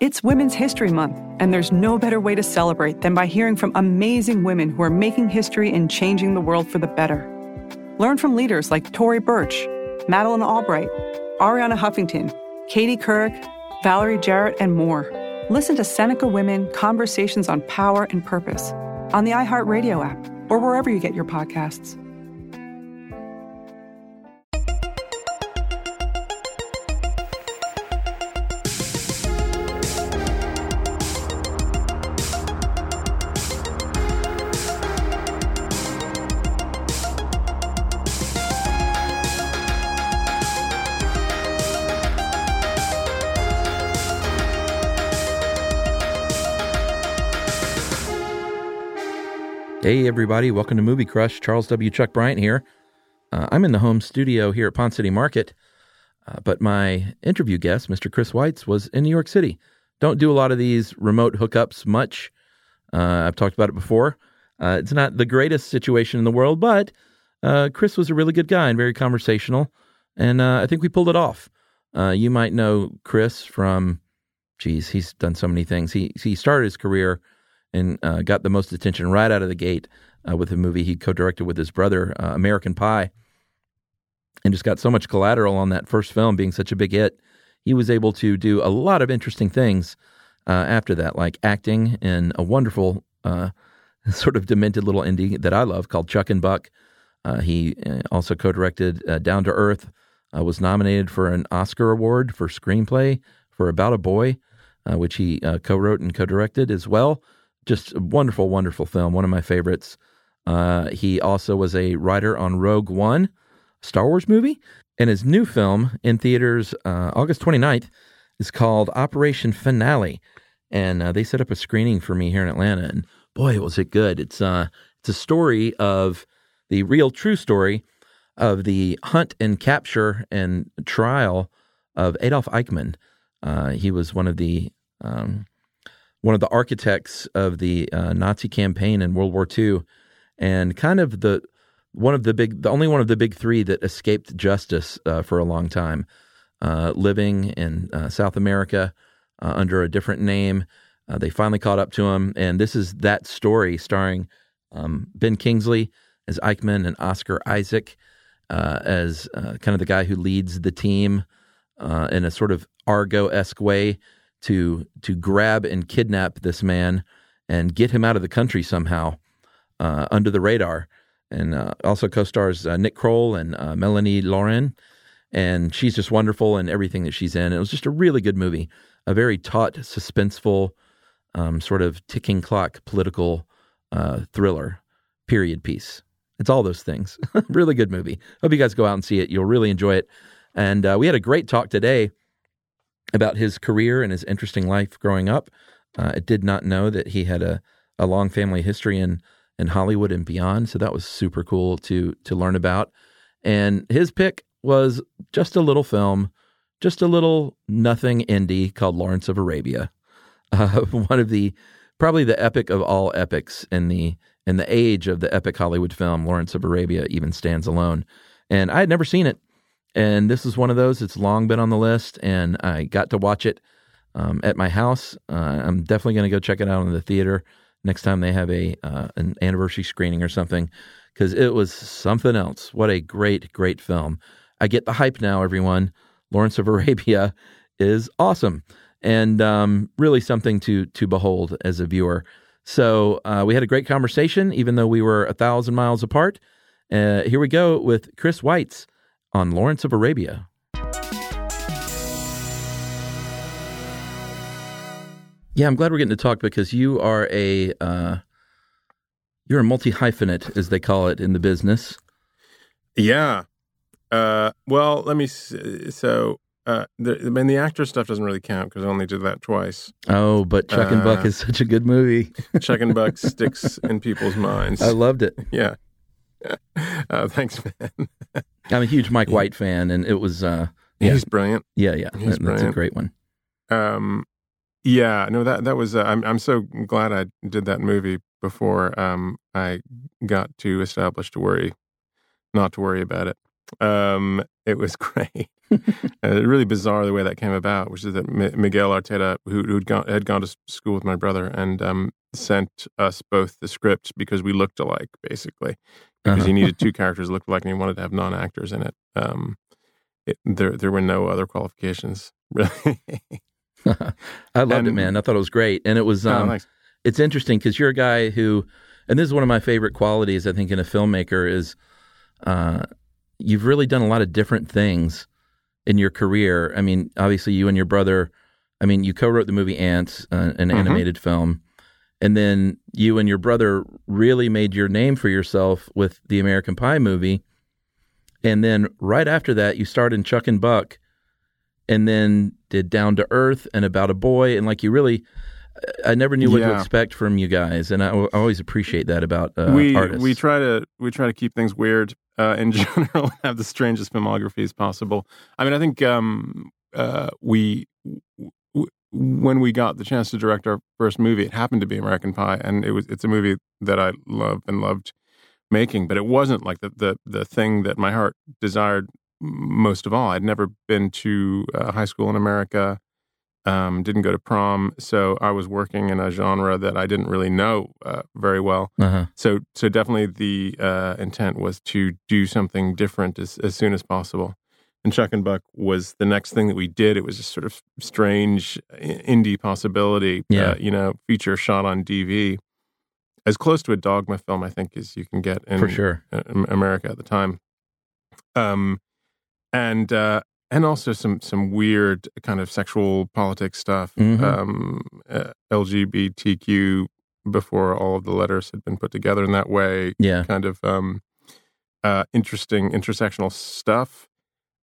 It's Women's History Month, and there's no better way to celebrate than by hearing from amazing women who are making history and changing the world for the better. Learn from leaders like Tory Burch, Madeleine Albright, Arianna Huffington, Katie Couric, Valerie Jarrett, and more. Listen to Seneca Women Conversations on Power and Purpose on the iHeartRadio app or wherever you get your podcasts. Hey, everybody. Welcome to Movie Crush. Charles W. Chuck Bryant here. Uh, I'm in the home studio here at Ponce City Market, uh, but my interview guest, Mr. Chris Weitz, was in New York City. Don't do a lot of these remote hookups much. Uh, I've talked about it before. Uh, it's not the greatest situation in the world, but uh, Chris was a really good guy and very conversational, and uh, I think we pulled it off. you might know Chris from, geez, he's done so many things. He he started his career and uh, got the most attention right out of the gate uh, with a movie he co-directed with his brother, uh, American Pie, and just got so much collateral on that first film being such a big hit. He was able to do a lot of interesting things uh, after that, like acting in a wonderful, uh, sort of demented little indie that I love called Chuck and Buck. Uh, he also co-directed Down to Earth. was nominated for an Oscar award for screenplay for About a Boy, which he co-wrote and co-directed as well just a wonderful, wonderful film. One of my favorites. Uh, he also was a writer on Rogue One, Star Wars movie. And his new film in theaters uh, August 29th is called Operation Finale. And uh, they set up a screening for me here in Atlanta. And boy, was it good. It's, uh, it's a story of the real true story of the hunt and capture and trial of Adolf Eichmann. Uh, he was one of the um, one of the architects of the uh, Nazi campaign in World War II, and kind of the one of the big, the only one of the big three that escaped justice uh, for a long time, uh, living in uh, South America uh, under a different name. Uh, they finally caught up to him, and this is that story starring um, Ben Kingsley as Eichmann and Oscar Isaac as kind of the guy who leads the team in a sort of Argo esque way to to grab and kidnap this man and get him out of the country somehow uh, under the radar. And uh, also co-stars uh, Nick Kroll and uh, Melanie Laurent, and she's just wonderful in everything that she's in. It was just a really good movie, a very taut, suspenseful, um, sort of ticking clock political uh, thriller, period piece. It's all those things. really good movie. Hope you guys go out and see it. You'll really enjoy it. And uh, we had a great talk today about his career and his interesting life growing up. Uh, I did not know that he had a, a long family history in, in Hollywood and beyond. So that was super cool to to learn about. And his pick was just a little film, just a little nothing indie called Lawrence of Arabia. Uh, one of the probably the epic of all epics in the in the age of the epic Hollywood film. Lawrence of Arabia even stands alone. And I had never seen it. And this is one of those. It's long been on the list, and I got to watch it um, at my house. Uh, I'm definitely going to go check it out in the theater next time they have a uh, an anniversary screening or something, because it was something else. What a great, great film! I get the hype now. Everyone, Lawrence of Arabia is awesome, and um, really something to to behold as a viewer. So uh, we had a great conversation, even though we were a thousand miles apart. Uh, here we go with Chris Weitz on Lawrence of Arabia. Yeah, I'm glad we're getting to talk because you are a uh, you're a multi hyphenate, as they call it in the business. Yeah. Uh, well, let me. So uh, the, I mean, the actor stuff doesn't really count because I only did that twice. Oh, but Chuck and Buck Uh, is such a good movie. Chuck and Buck sticks in people's minds. I loved it. yeah. Uh, thanks, man. I'm a huge Mike White fan, and it was uh, yeah, He's brilliant. yeah, yeah. That- that's a great one. Um, yeah, no, that that was. Uh, I'm I'm so glad I did that movie before um, I got too established to worry, not to worry about it. Um, it was great. uh, really bizarre the way that came about, which is that M- Miguel Arteta, who who'd gone, had gone to school with my brother, and um, sent us both the script because we looked alike, basically, because Uh-huh. he needed two characters that looked alike, and he wanted to have non actors in it. Um, it, there there were no other qualifications, really. I loved it, man. I thought it was great, and it was. Oh, Um, thanks. it's interesting because you're a guy who, and this is one of my favorite qualities I think in a filmmaker is, uh, you've really done a lot of different things in your career. I mean, obviously you and your brother, I mean, you co-wrote the movie Ants, uh, an Mhm. animated film, and then you and your brother really made your name for yourself with the American Pie movie, and then right after that you starred in Chuck and Buck, and then did Down to Earth and About a Boy, and like you really. I never knew what to expect from you guys, and I, I always appreciate that about uh, we artists. we try to we try to keep things weird uh, in general, have the strangest filmographies possible. I mean, I think um, uh, we w- w- when we got the chance to direct our first movie, it happened to be American Pie, and it was it's a movie that I love and loved making, but it wasn't like the the the thing that my heart desired most of all. I'd never been to uh, high school in America. Um, didn't go to prom, so I was working in a genre that I didn't really know uh, very well. uh-huh. So, so definitely the uh, intent was to do something different as, as soon as possible. And Chuck and Buck was the next thing that we did. It was a sort of strange indie possibility, Yeah. uh, you know, feature shot on DV, as close to a dogma film I think as you can get in for sure. uh, America at the time. Um, and uh, and also some some weird kind of sexual politics stuff. Mhm. Um, uh, LGBTQ before all of the letters had been put together in that way. Yeah, Kind of um, uh, interesting intersectional stuff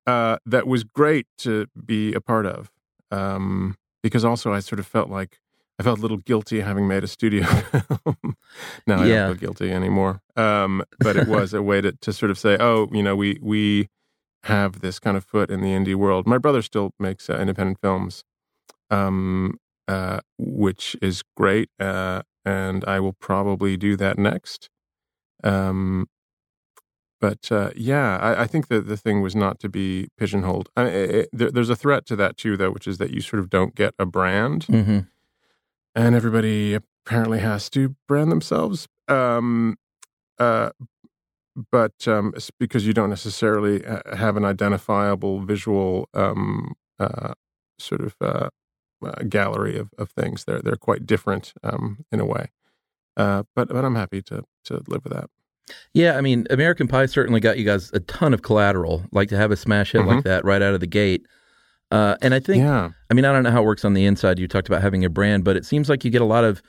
uh, that was great to be a part of. Um, because also I sort of felt like I felt a little guilty having made a studio film. now I Yeah. don't feel guilty anymore. Um, but it was a way to, to sort of say, oh, you know, we we have this kind of foot in the indie world. My brother still makes uh, independent films, um, uh, which is great, uh, and I will probably do that next. Um, but uh, yeah, I, I think that the thing was not to be pigeonholed. I, it, there, there's a threat to that too, though, which is that you sort of don't get a brand hmm and everybody apparently has to brand themselves. Um, uh, but um, it's because you don't necessarily uh, have an identifiable visual um, uh, sort of uh, uh, gallery of, of things. They're they're quite different um, in a way. Uh, but but I'm happy to to live with that. yeah. I mean, American Pie certainly got you guys a ton of collateral. Like to have a smash hit like that right out of the gate. Uh, and I think, yeah, I mean, I don't know how it works on the inside. You talked about having a brand, but it seems like you get a lot of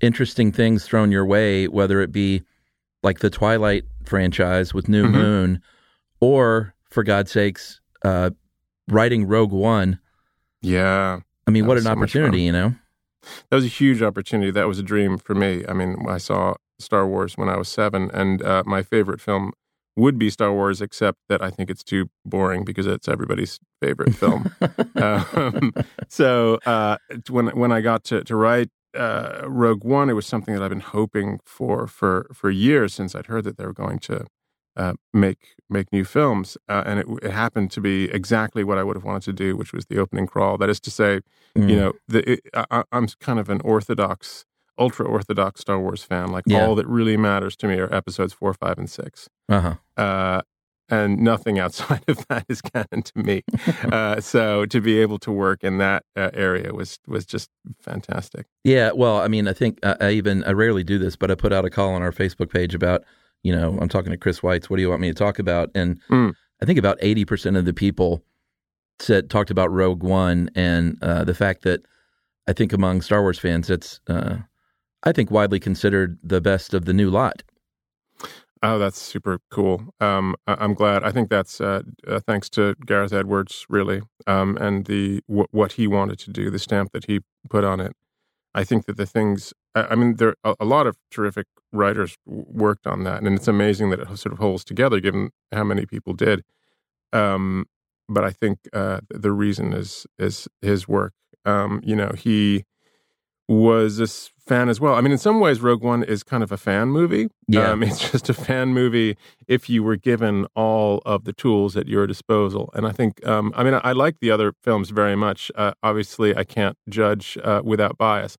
interesting things thrown your way, whether it be like the Twilight franchise with New Mhm. Moon, or for God's sakes, uh, writing Rogue One. yeah. I mean, what an so opportunity, you know? That was a huge opportunity. That was a dream for me. I mean, I saw Star Wars when I was seven, and uh, my favorite film would be Star Wars, except that I think it's too boring because it's everybody's favorite film. um, so uh, when when I got to to write uh, Rogue One, it was something that I've been hoping for for for years since I'd heard that they were going to uh, make make new films, uh, and it, it happened to be exactly what I would have wanted to do, which was the opening crawl. That is to say, Mm. you know, the, it, I, I'm kind of an orthodox, ultra orthodox Star Wars fan. Like Yeah. all that really matters to me are episodes four, five, and six. Uh-huh. And nothing outside of that is canon to me. uh, so to be able to work in that uh, area was was just fantastic. Yeah, well, I mean, I think I, I even I rarely do this, but I put out a call on our Facebook page about, you know, I'm talking to Chris Weitz. What do you want me to talk about? And Mm. I think about eighty percent of the people said talked about Rogue One and uh, the fact that I think among Star Wars fans, it's uh, I think widely considered the best of the new lot. Oh, that's super cool. Um, I- am glad. I think that's uh, uh, thanks to Gareth Edwards, really, um, and the w- what he wanted to do, the stamp that he put on it. I think that the things. I mean, there a, a lot of terrific writers worked on that, and it's amazing that it sort of holds together, given how many people did. Um, but I think uh, the reason is is his work. Um, you know, he was a fan as well. I mean, in some ways, Rogue One is kind of a fan movie. Yeah. Um, it's just a fan movie if you were given all of the tools at your disposal. And I think, um, I mean, I, I, like the other films very much. Uh, obviously, I can't judge uh, without bias.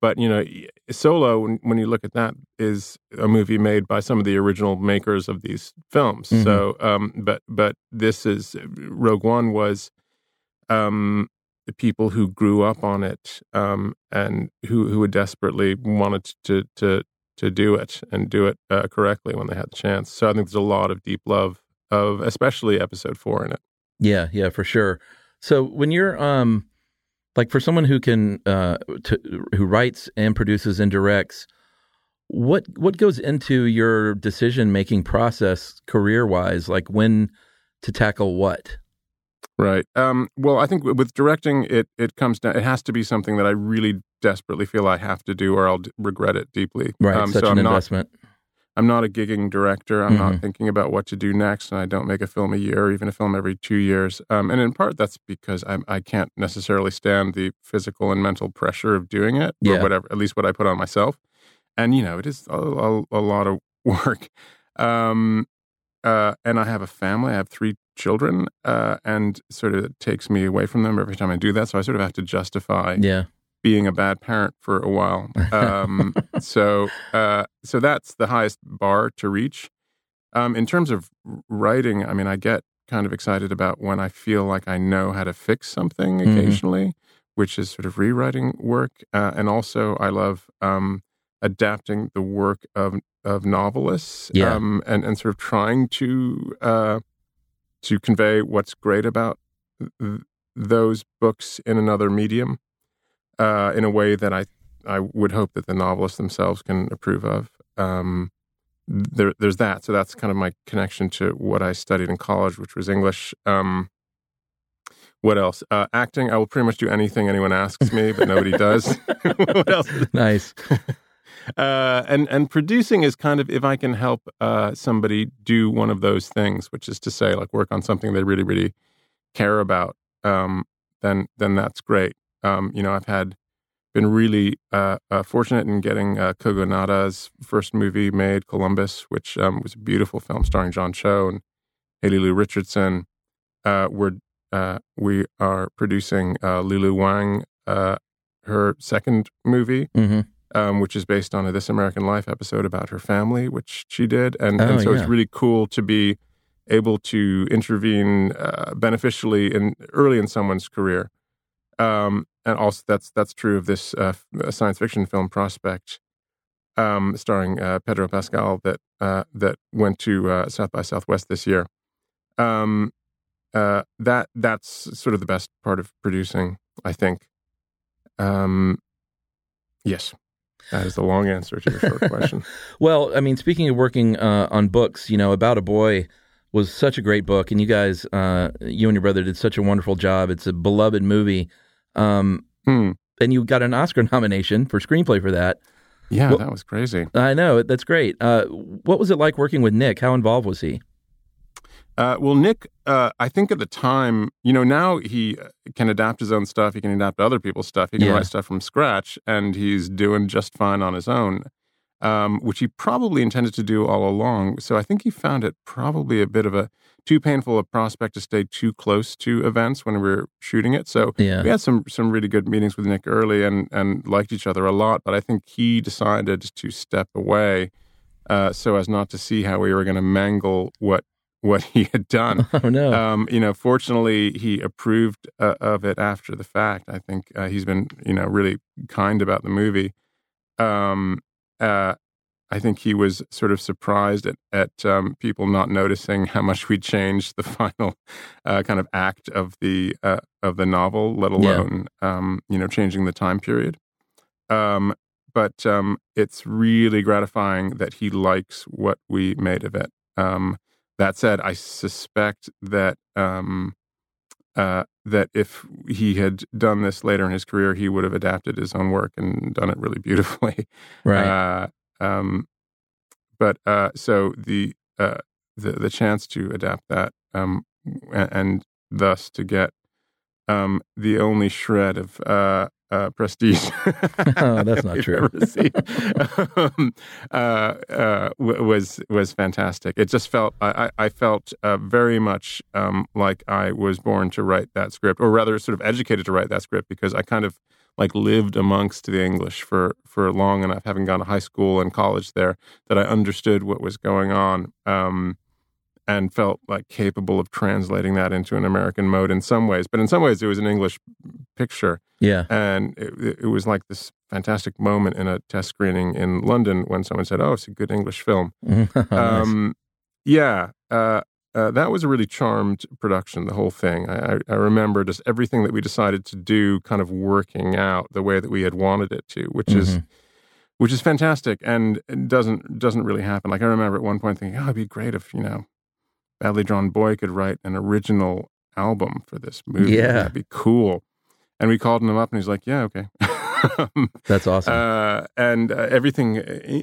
But, you know, Solo, when, when, you look at that, is a movie made by some of the original makers of these films. Mm-hmm. So, um, but, but this is, Rogue One was, um, the people who grew up on it um, and who who desperately wanted to to to do it and do it uh, correctly when they had the chance. So I think there's a lot of deep love of especially episode four in it. Yeah, yeah, for sure. So when you're um like for someone who can uh to, who writes and produces and directs, what what goes into your decision making process career wise? Like when to tackle what? Right. Um, well, I think with directing, it it comes down. It has to be something that I really desperately feel I have to do, or I'll d- regret it deeply. Right. Um, such so an I'm investment. Not, I'm not a gigging director. I'm Mhm. not thinking about what to do next, and I don't make a film a year, or even a film every two years. Um, and in part, that's because I I can't necessarily stand the physical and mental pressure of doing it, Yeah. or whatever. At least what I put on myself. And you know, it is a, a, a lot of work. Um, uh, and I have a family. I have three children, uh, and sort of it takes me away from them every time I do that. So I sort of have to justify Yeah. being a bad parent for a while. Um, so, uh, so that's the highest bar to reach. Um, in terms of writing, I mean, I get kind of excited about when I feel like I know how to fix something Mhm. occasionally, which is sort of rewriting work. Uh, and also, I love um, adapting the work of of novelists Yeah. um, and and sort of trying to uh, to convey what's great about th- those books in another medium uh, in a way that I I would hope that the novelists themselves can approve of. Um, there, there's that. So that's kind of my connection to what I studied in college, which was English. Um, what else? Uh, acting. I will pretty much do anything anyone asks me, but nobody does. what else? Nice. uh, and and producing is kind of if I can help uh, somebody do one of those things, which is to say, like work on something they really really care about, um, then then that's great. Um, you know, I've had been really uh, uh, fortunate in getting uh, Kogonada's first movie made, Columbus, which um, was a beautiful film starring John Cho and Haley Lu Richardson. Uh, we're we are producing Lulu Wang, her second movie, hmm um, which is based on a This American Life episode about her family, which she did, and, Oh, and so yeah. it's really cool to be able to intervene uh, beneficially in early in someone's career. Um, and also, that's that's true of this uh, science fiction film Prospect, um, starring uh, Pedro Pascal, that uh, that went to uh, South by Southwest this year. Um, uh, that that's sort of the best part of producing, I think. Um, yes, that is the long answer to your short question. Well, I mean, speaking of working uh, on books, you know, About a Boy was such a great book, and you guys, uh, you and your brother, did such a wonderful job. It's a beloved movie, um, Hmm. and you got an Oscar nomination for screenplay for that. Yeah, Well- that was crazy. I know that's great. Uh, what was it like working with Nick? How involved was he? Uh, well, Nick, uh, I think at the time, you know, now he uh, can adapt his own stuff. He can adapt other people's stuff. He can Yeah. write stuff from scratch, and he's doing just fine on his own, um, which he probably intended to do all along. So I think he found it probably a bit of a too painful a prospect to stay too close to events when we were shooting it. So Yeah. we had some some really good meetings with Nick early and and liked each other a lot. But I think he decided to step away uh, so as not to see how we were going to mangle what what he had done. Oh no. Um, you know, fortunately, he approved uh, of it after the fact. I think uh, he's been, you know, really kind about the movie. Um, uh, I think he was sort of surprised at, at um, people not noticing how much we changed the final uh, kind of act of the uh, of the novel, let Yeah. alone um, you know changing the time period. Um, but um, it's really gratifying that he likes what we made of it. Um, that said, I suspect that um, uh, that if he had done this later in his career, he would have adapted his own work and done it really beautifully. Right. Uh, um, but uh, so the, uh, the the chance to adapt that um, and, and thus to get um, the only shred of uh, uh, prestige. oh, that's not true. um, uh, uh, was was fantastic. It just felt I, I felt uh, very much um, like I was born to write that script, or rather, sort of educated to write that script because I kind of like lived amongst the English for for long enough, having gone to high school and college there, that I understood what was going on. Um, and felt like capable of translating that into an American mode in some ways. But in some ways, it was an English picture. Yeah. And it, it was like this fantastic moment in a test screening in London when someone said, Oh, it's a good English film. nice. um, yeah. Uh, uh, that was a really charmed production, the whole thing. I, I, remember just everything that we decided to do kind of working out the way that we had wanted it to, which is Mhm. which is fantastic and doesn't doesn't really happen. Like I remember at one point thinking, oh, it'd be great if you know, Badly Drawn Boy could write an original album for this movie. Yeah. that'd be cool. And we called him up, and he's like, yeah, okay. That's awesome. Uh, and uh, everything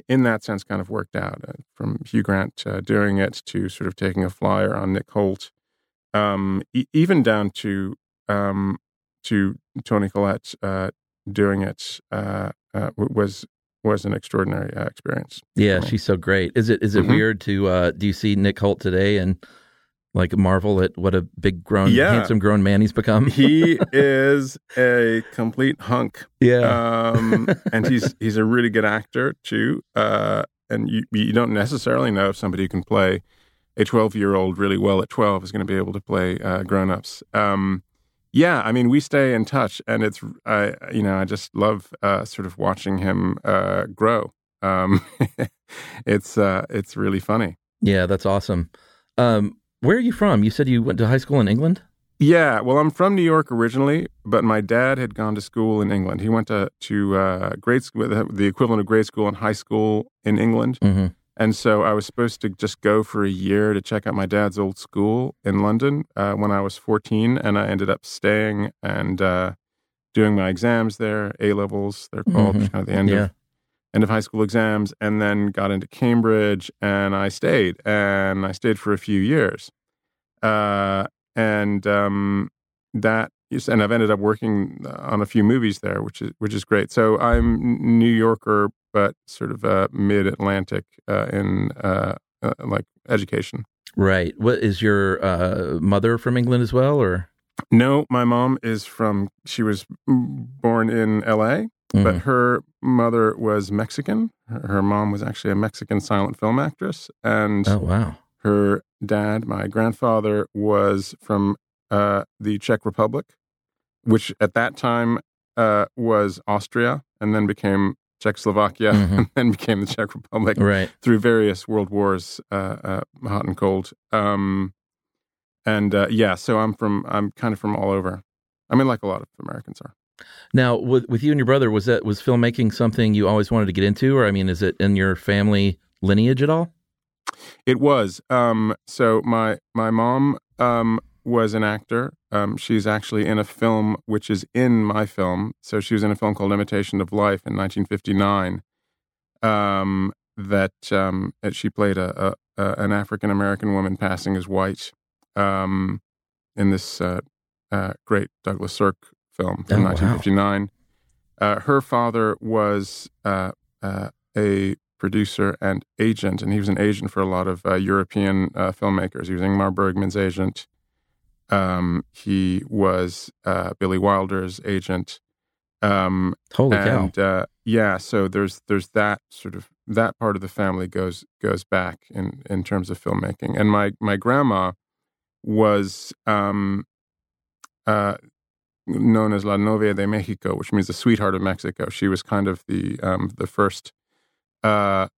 in that sense kind of worked out uh, from Hugh Grant uh, doing it to sort of taking a flyer on Nick Hoult, um, e- even down to um, to Toni Collette uh, doing it uh, uh, was was an extraordinary uh, experience. yeah, she's so great. Is it is it Mhm. weird to uh, do you see Nick Hoult today and like marvel at what a big grown, Yeah. handsome grown man he's become? he is a complete hunk. yeah. um, and he's he's a really good actor too. Uh, and you you don't necessarily know if somebody who can play a twelve year old really well at twelve is going to be able to play uh, grown ups. Um, yeah, I mean we stay in touch, and it's I you know I just love uh, sort of watching him uh, grow. Um, it's uh, it's really funny. yeah, that's awesome. Um, where are you from? You said you went to high school in England? Yeah, well, I'm from New York originally, but my dad had gone to school in England. He went to to uh, grade school, the equivalent of grade school and high school in England, Mm-hmm. And so I was supposed to just go for a year to check out my dad's old school in London uh, when I was 14, and I ended up staying and uh, doing my exams there, A levels, they're called, Mhm. kind of the end Yeah. of end of high school exams, and then got into Cambridge, and I stayed, and I stayed for a few years, uh, and um, that is- and I've ended up working on a few movies there, which is which is great. So I'm New Yorker, but sort of uh, mid Atlantic uh, in uh, uh, like education. Right. What is your uh, mother from England as well, or? No, my mom is from. She was born in L.A. but Mhm. her mother was Mexican. Her, her mom was actually a Mexican silent film actress, and oh wow. her dad, my grandfather, was from uh, the Czech Republic, which at that time uh, was Austria, and then became Czechoslovakia, Mhm. and then became the Czech Republic Right. through various world wars, uh, uh, hot and cold. Um, and uh, yeah, so I'm from. I'm kind of from all over. I mean, like a lot of Americans are. Now, with with you and your brother, was that was filmmaking something you always wanted to get into, or I mean, is it in your family lineage at all? It was. Um, so my my mom um, was an actor. Um, she's actually in a film which is in my film. So she was in a film called Imitation of Life in 1959. Um, that um, that she played a, a, a an African American woman passing as white um, in this uh, uh, great Douglas Sirk film from Oh, wow. 1959. Uh, her father was uh, uh, a producer and agent, and he was an agent for a lot of uh, European uh, filmmakers. He was Ingmar Bergman's agent. Um, he was uh, Billy Wilder's agent. Um, Holy cow! and uh, yeah, so there's there's that sort of that part of the family goes goes back in in terms of filmmaking. And my my grandma was um, uh, known as La Novia de Mexico, which means the sweetheart of Mexico. She was kind of the um, the first uh,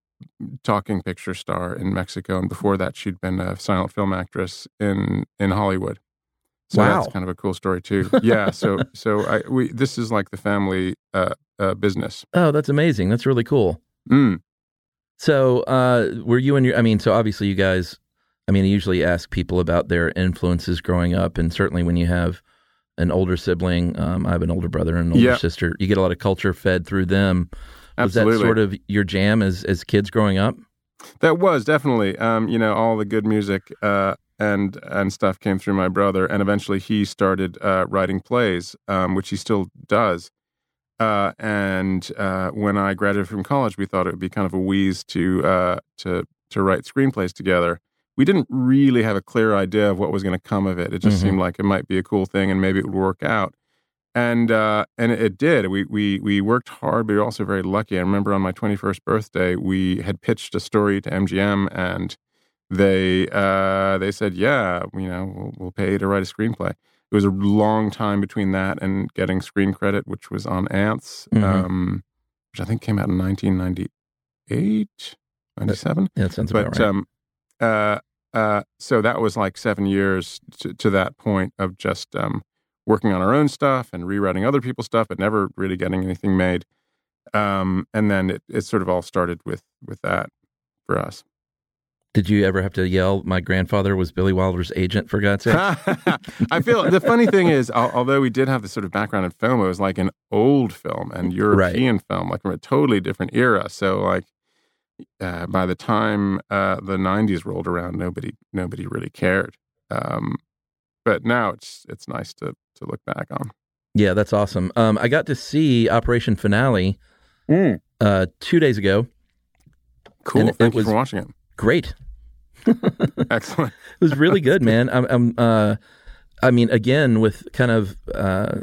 talking picture star in Mexico, and before that, she'd been a silent film actress in in Hollywood. So Wow. that's kind of a cool story too. Yeah. So so I we this is like the family uh, uh, business. Oh, that's amazing. That's really cool. Mm. So, uh, were you and your? I mean, so obviously, you guys. I mean, I usually ask people about their influences growing up, and certainly when you have an older sibling, um, I have an older brother and an older Yeah. sister. You get a lot of culture fed through them. Was that sort of your jam as as kids growing up? That was definitely, um, you know, all the good music uh, and and stuff came through my brother, and eventually he started uh, writing plays, um, which he still does. Uh, and uh, when I graduated from college, we thought it would be kind of a wheeze to uh, to to write screenplays together. We didn't really have a clear idea of what was going to come of it. It just Mhm. seemed like it might be a cool thing, and maybe it would work out. And uh, and it did. We we we worked hard, but we were also very lucky. I remember on my twenty first birthday, we had pitched a story to MGM, and they uh, they said, "Yeah, you know, we'll, we'll pay you to write a screenplay." It was a long time between that and getting screen credit, which was on Ants, Mhm. um, which I think came out in 1998, 97 Yeah, that sounds about but right. um, uh, uh, so that was like seven years to, to that point of just um, working on our own stuff and rewriting other people's stuff, but never really getting anything made. Um, and then it, it sort of all started with with that for us. Did you ever have to yell? My grandfather was Billy Wilder's agent. For God's sake. I feel the funny thing is, although we did have this sort of background in film, it was like an old film and European film, like from a totally different era. So like uh, by the time uh, the '90s rolled around, nobody nobody really cared. Um, but now it's it's nice to to look back on. Yeah, that's awesome. Um, I got to see Operation Finale uh, two days ago. Cool. And it Thank you was- for watching it. Great. Excellent. It was really good, man. I'm, I'm uh, I mean, again, with kind of uh,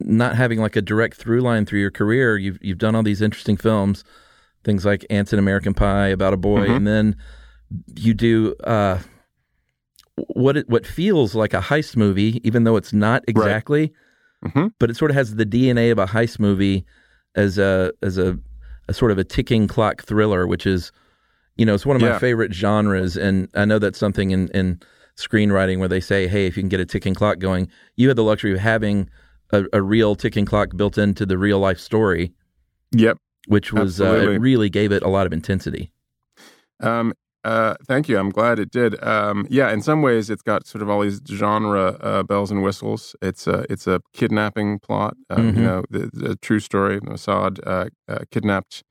not having like a direct through line through your career, you've you've done all these interesting films, things like Ants and American Pie, About a Boy, Mhm. and then you do uh, what it, what feels like a heist movie, even though it's not exactly, hmm but it sort of has the DNA of a heist movie as a as a, a sort of a ticking clock thriller, which is, you know, it's one of my favorite genres, and I know that's something in in screenwriting where they say, hey, if you can get a ticking clock going, you had the luxury of having a, a real ticking clock built into the real life story, Yep. which was uh, it really gave it a lot of intensity. Um, uh, thank you. I'm glad it did. Um, yeah, in some ways, it's got sort of all these genre uh, bells and whistles. It's a it's a kidnapping plot. Uh, Mhm. You know, the, the true story. Mossad uh, uh, kidnapped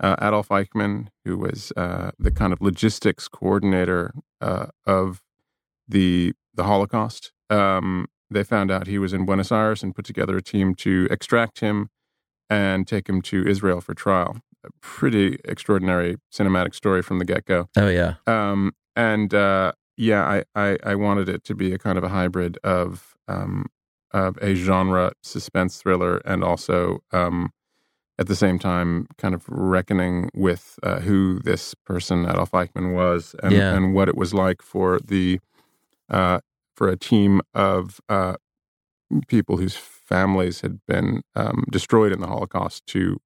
uh, Adolf Eichmann, who was uh, the kind of logistics coordinator uh, of the the Holocaust. Um, they found out he was in Buenos Aires and put together a team to extract him and take him to Israel for trial. A pretty extraordinary cinematic story from the get go. Oh yeah, Um, and uh, yeah, I, I, I wanted it to be a kind of a hybrid of um, of a genre suspense thriller and also um, at the same time kind of reckoning with uh, who this person Adolf Eichmann was and, Yeah. and what it was like for the uh, for a team of uh, people whose families had been um, destroyed in the Holocaust to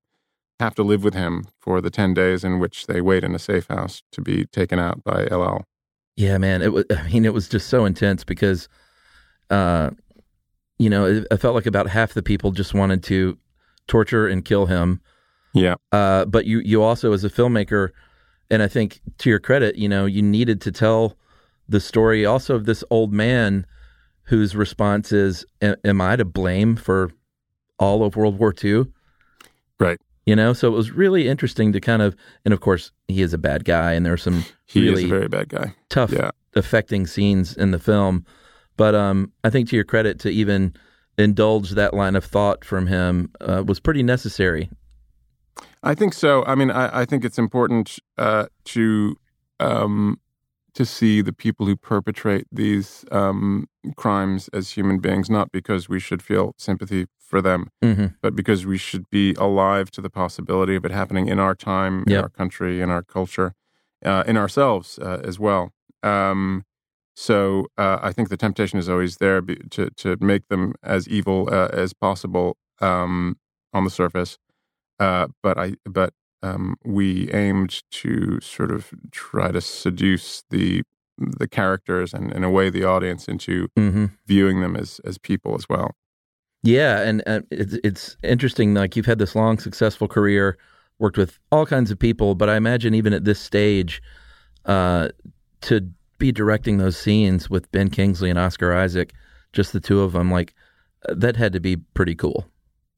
have to live with him for the 10 days in which they wait in a safe house to be taken out by El Al. Yeah, man. It was. I mean, it was just so intense because, uh, you know, it, I felt like about half the people just wanted to torture and kill him. Yeah. Uh, but you you also as a filmmaker, and I think to your credit, you know, you needed to tell the story also of this old man whose response is, "Am I to blame for all of World War II?" Right. You know, so it was really interesting to kind of, and of course, he is a bad guy, and there are some He really is a very bad guy. tough, Yeah. affecting scenes in the film. But um, I think to your credit, to even indulge that line of thought from him uh, was pretty necessary. I think so. I mean, I, I think it's important uh, to um, to see the people who perpetrate these um, crimes as human beings, not because we should feel sympathy for them, hmm but because we should be alive to the possibility of it happening in our time, in our country, in our culture, uh, in ourselves uh, as well. Um, so uh, I think the temptation is always there to to make them as evil uh, as possible um, on the surface. Uh, but I but um, we aimed to sort of try to seduce the the characters and in a way the audience into hmm viewing them as as people as well. Yeah, and uh, it's it's interesting. Like you've had this long, successful career, worked with all kinds of people, but I imagine even at this stage, uh, to be directing those scenes with Ben Kingsley and Oscar Isaac, just the two of them, like that had to be pretty cool.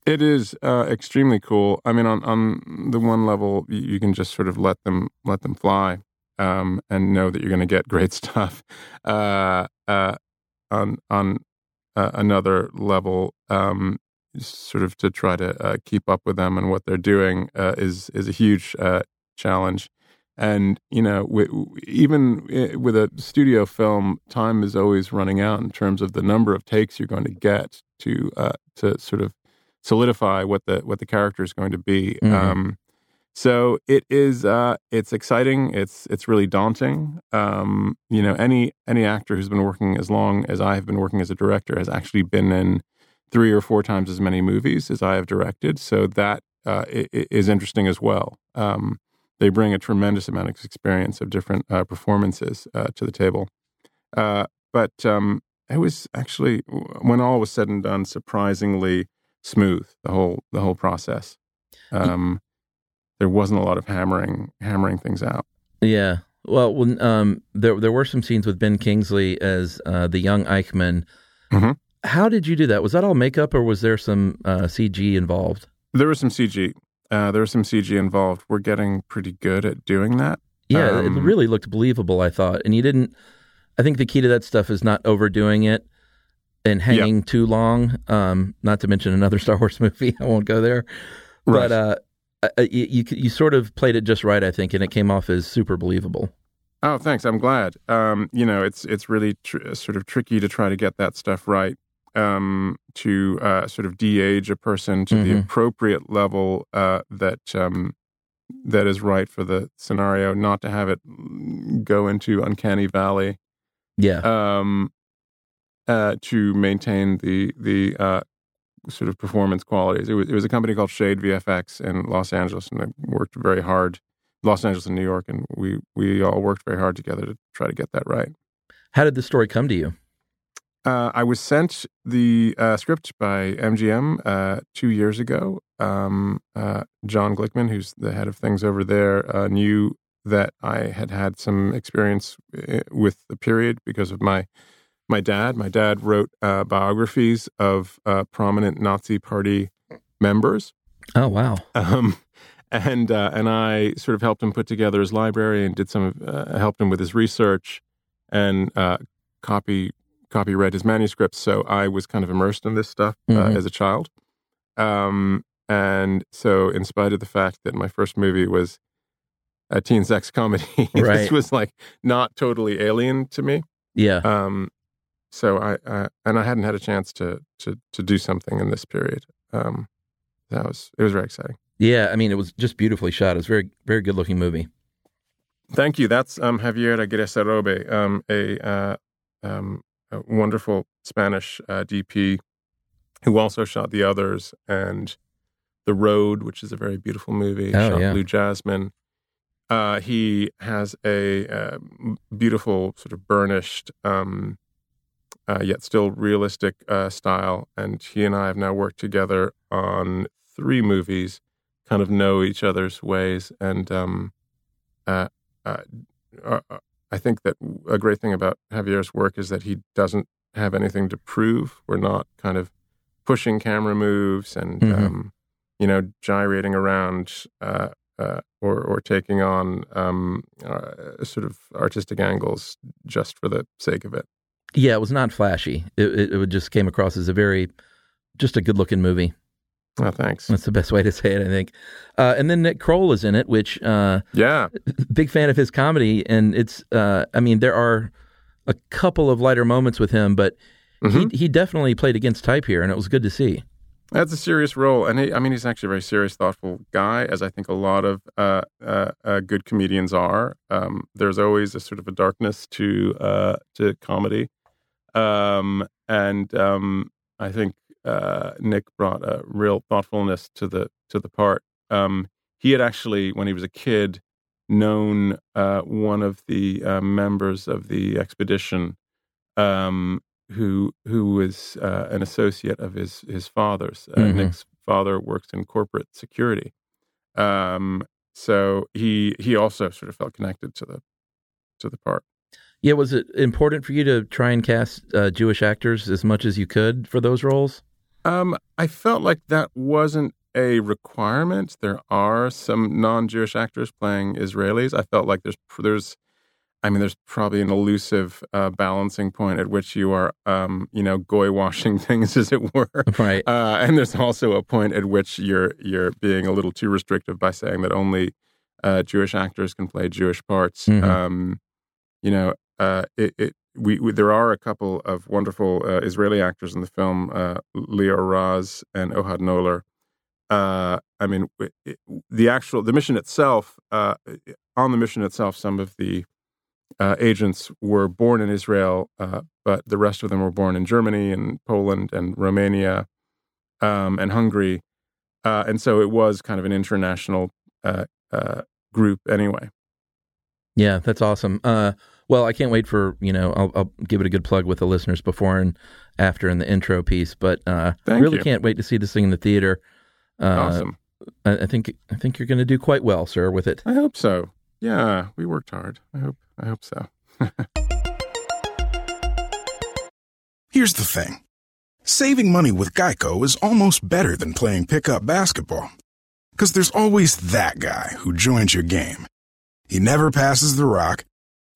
It is uh, extremely cool. I mean, on on the one level, you, you can just sort of let them let them fly, um, and know that you're going to get great stuff. Uh, uh, on on uh, another level, um, sort of to try to uh, keep up with them and what they're doing uh, is is a huge challenge. And you know, w- even with a studio film, time is always running out in terms of the number of takes you're going to get to uh, to sort of solidify what the what the character is going to be. Mhm. Um, so it is uh, it's exciting. It's it's really daunting. Um, you know, any any actor who's been working as long as I have been working as a director has actually been in three or four times as many movies as I have directed. So that uh, is interesting as well. Um, they bring a tremendous amount of experience of different uh, performances uh, to the table. Uh, but um, it was actually, when all was said and done, surprisingly smooth. The whole the whole process. Um, there wasn't a lot of hammering hammering things out. Yeah. Well, when um, there there were some scenes with Ben Kingsley as uh, the young Eichmann. Mhm. How did you do that? Was that all makeup, or was there some uh, CG involved? There was some CG. Uh, there was some CG involved. We're getting pretty good at doing that. Yeah, it Um, really looked believable. I thought, and you didn't. I think the key to that stuff is not overdoing it and hanging too long. Um, not to mention another Star Wars movie. I won't go there. Right. But uh, uh, you, you you sort of played it just right, I think, and it came off as super believable. Oh, thanks. I'm glad. Um, you know, it's it's really tr- sort of tricky to try to get that stuff right. Um, to uh, sort of de-age a person to the Mhm. appropriate level uh, that um, that is right for the scenario, not to have it go into uncanny valley. Yeah. Um, uh, to maintain the the uh, sort of performance qualities. It was it was a company called Shade VFX in Los Angeles, and they worked very hard. Los Angeles and New York, and we we all worked very hard together to try to get that right. How did the story come to you? Uh, I was sent the uh, script by MGM uh, two years ago. Um, uh, John Glickman, who's the head of things over there, uh, knew that I had had some experience uh, with the period because of my my dad. My dad wrote uh, biographies of uh, prominent Nazi Party members. Oh wow. Um, and uh, and I sort of helped him put together his library and did some of, uh, helped him with his research and uh, copy copy read his manuscripts. So I was kind of immersed in this stuff uh, Mhm. as a child. Um, and so, in spite of the fact that my first movie was a teen sex comedy, Right. this was like not totally alien to me. Yeah. Um, so I, uh, and I hadn't had a chance to to to do something in this period. Um, that was it was very exciting. Yeah. I mean, it was just beautifully shot. It was very very good looking movie. Thank you. That's um, Javier Aguirre um, a, uh, um, a wonderful Spanish uh, DP who also shot The Others and The Road, which is a very beautiful movie. Oh, shot yeah. Blue Jasmine. Uh, he has a uh, beautiful, sort of burnished, um, uh, yet still realistic uh, style. And he and I have now worked together on three movies, kind of know each other's ways. And um, uh, uh, uh, I think that a great thing about Javier's work is that he doesn't have anything to prove. We're not kind of pushing camera moves and Mhm. um, you know gyrating around uh, uh, or or taking on um, uh, sort of artistic angles just for the sake of it. Yeah, it was not flashy. It, it, it just came across as a very, just a good looking movie. Oh, thanks. That's the best way to say it, I think. Uh, and then Nick Kroll is in it, which uh, Yeah, big fan of his comedy, and it's. Uh, I mean, there are a couple of lighter moments with him, but Mhm. he he definitely played against type here, and it was good to see. That's a serious role, and he, I mean, he's actually a very serious, thoughtful guy, as I think a lot of uh, uh, uh, good comedians are. Um, there's always a sort of a darkness to uh, to comedy, um, and um, I think uh, Nick brought a real thoughtfulness to the to the part. Um, he had actually, when he was a kid, known uh, one of the uh, members of the expedition um, who who was uh, an associate of his his father's. Uh, Mhm. Nick's father works in corporate security, um, so he he also sort of felt connected to the to the part. Yeah, was it important for you to try and cast uh, Jewish actors as much as you could for those roles? Um, I felt like that wasn't a requirement. There are some non-Jewish actors playing Israelis. I felt like there's there's, I mean, there's probably an elusive uh, balancing point at which you are, um, you know, goy washing things, as it were. Right. Uh, and there's also a point at which you're you're being a little too restrictive by saying that only uh, Jewish actors can play Jewish parts. Mhm. Um, you know, uh, it, it we, we there are a couple of wonderful uh, Israeli actors in the film, uh, Lior Raz and Ohad Knoller. Uh, I mean, it, the actual the mission itself. Uh, on the mission itself, some of the uh, agents were born in Israel, uh, but the rest of them were born in Germany and Poland and Romania um, and Hungary, uh, and so it was kind of an international group anyway. Yeah, that's awesome. Well, I can't wait for you know I'll, I'll give it a good plug with the listeners before and after in the intro piece, but uh, Thank really you. can't wait to see this thing in the theater. Uh, awesome. I, I think I think you're going to do quite well, sir, with it. I hope so. Yeah, we worked hard. I hope. I hope so. Here's the thing saving money with Geico is almost better than playing pickup basketball. Because there's always that guy who joins your game. He never passes the rock,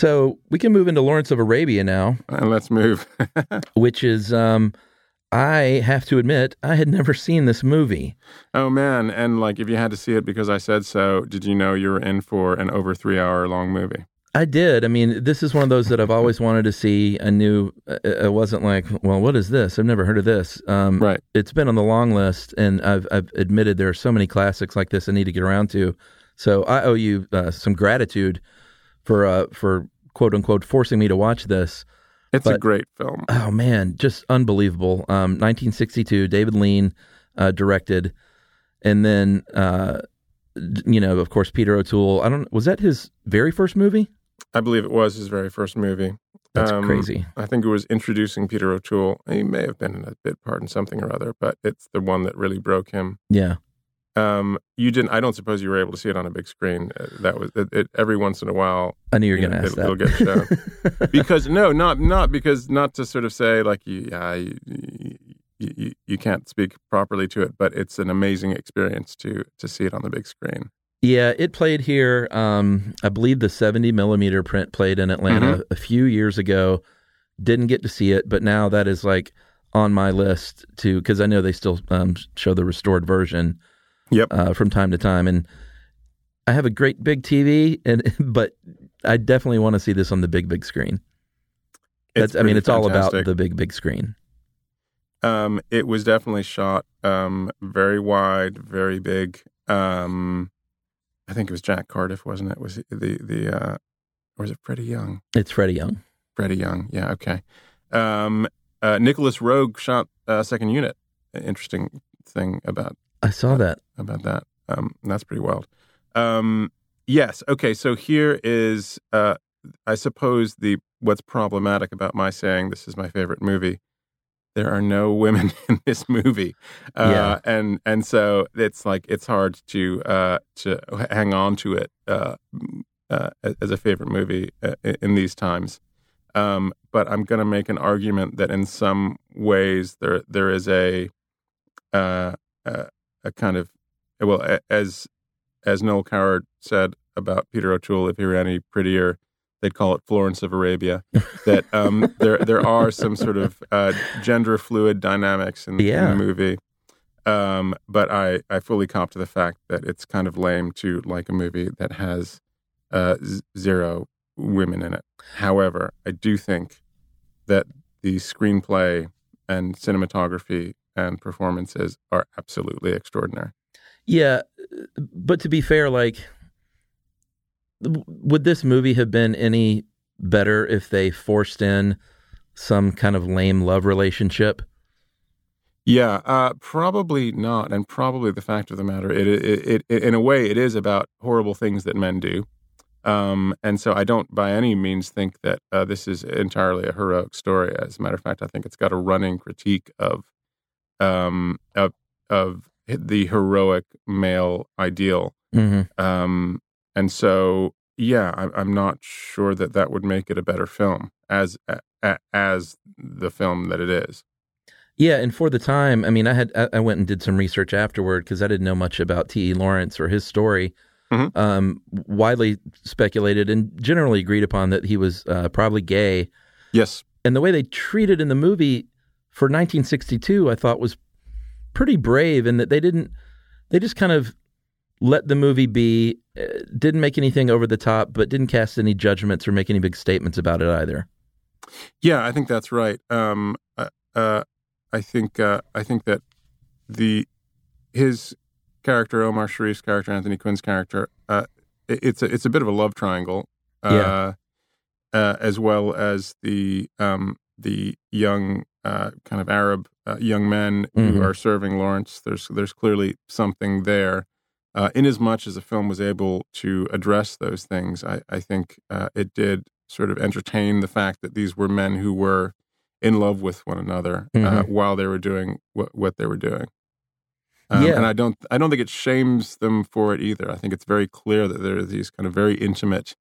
So we can move into Lawrence of Arabia now, And let's move. which is um, I have to admit I had never seen this movie. oh man! And like, if you had to see it because I said so, did you know you were in for an over three hour long movie? I did. I mean, this is one of those that I've always wanted to see. I knew uh, it wasn't like, well, what is this? I've never heard of this. Um, Right. It's been on the long list, and I've, I've admitted there are so many classics like this I need to get around to. So I owe you uh, some gratitude for uh, for quote unquote forcing me to watch this. It's a great film. Oh man, just unbelievable. Um, 1962, David Lean uh, directed, and then uh, you know, of course, Peter O'Toole. I don't. Was that his very first movie? I believe it was his very first movie. That's Um, crazy. I think it was introducing Peter O'Toole. He may have been in a bit part in something or other, but it's the one that really broke him. Yeah. Um, you didn't. I don't suppose you were able to see it on a big screen. Uh, that was it, it, every once in a while. I knew you were going to ask it'll- that. it'll get shown. because no, not not because not to sort of say like you, yeah, you, you, you, you can't speak properly to it, but it's an amazing experience to to see it on the big screen. Yeah, it played here. Um, I believe the 70 millimeter print played in Atlanta Mm-hmm. a few years ago. Didn't get to see it, but now that is like on my list to because I know they still um, show the restored version Yep. uh, from time to time, and I have a great big TV, and but I definitely want to see this on the big big screen. That's, I mean, it's all about the big big screen. Um, it was definitely shot um, very wide, very big. Um, I think it was Jack Cardiff, wasn't it? Was it the the uh, or was it Freddie Young? It's Freddie Young. Freddie Young, yeah, okay. Um, uh, Nicholas Roeg shot uh, second unit. Interesting thing about I saw that. about that. Um, that's pretty wild. Um, yes. Okay. So here is, uh, I suppose the what's problematic about my saying this is my favorite movie. There are no women in this movie, uh, Yeah. and and so it's like it's hard to uh, to hang on to it uh, uh, as a favorite movie uh, in these times. Um, but I'm going to make an argument that in some ways there there is a uh, a, a kind of well a- as as Noel Coward said about Peter O'Toole, if he were any prettier, they'd call it Florence of Arabia. that um, there there are some sort of uh, gender fluid dynamics in, in the movie. Um, but I, I fully cop to the fact that it's kind of lame to like a movie that has uh, z- zero women in it. However, I do think that the screenplay and cinematography and performances are absolutely extraordinary. Yeah, but to be fair, like, would this movie have been any better if they forced in some kind of lame love relationship? Yeah, uh, probably not, and probably the fact of the matter, it, it, it, it, in a way, it is about horrible things that men do, um, and so I don't, by any means, think that uh, this is entirely a heroic story. As a matter of fact, I think it's got a running critique of, um, of, of the heroic male ideal, Mm-hmm. um, and so yeah, I, I'm not sure that that would make it a better film as as the film that it is. Yeah, and for the time, I mean, I had I went and did some research afterward because I didn't know much about T. E. Lawrence or his story. Mhm. Um, widely speculated and generally agreed upon that he was uh, probably gay. Yes. And the way they treated in the movie for 1962, I thought was pretty brave, in that they didn't they just kind of let the movie be, uh, didn't make anything over the top, but didn't cast any judgments or make any big statements about it either. Yeah, I think that's right. Um, uh, uh, I think uh, I think that the his character, Omar Sharif's character, Anthony Quinn's character uh it's a it's a bit of a love triangle. Uh, Yeah. uh, as well as the um, the young uh, kind of Arab uh, young men Mhm. who are serving Lawrence. There's there's clearly something there. Uh, in as much as the film was able to address those things, I, I think uh, it did sort of entertain the fact that these were men who were in love with one another uh, Mhm. while they were doing what, what they were doing. Um, Yeah. And I don't I don't think it shames them for it either. I think it's very clear that there are these kind of very intimate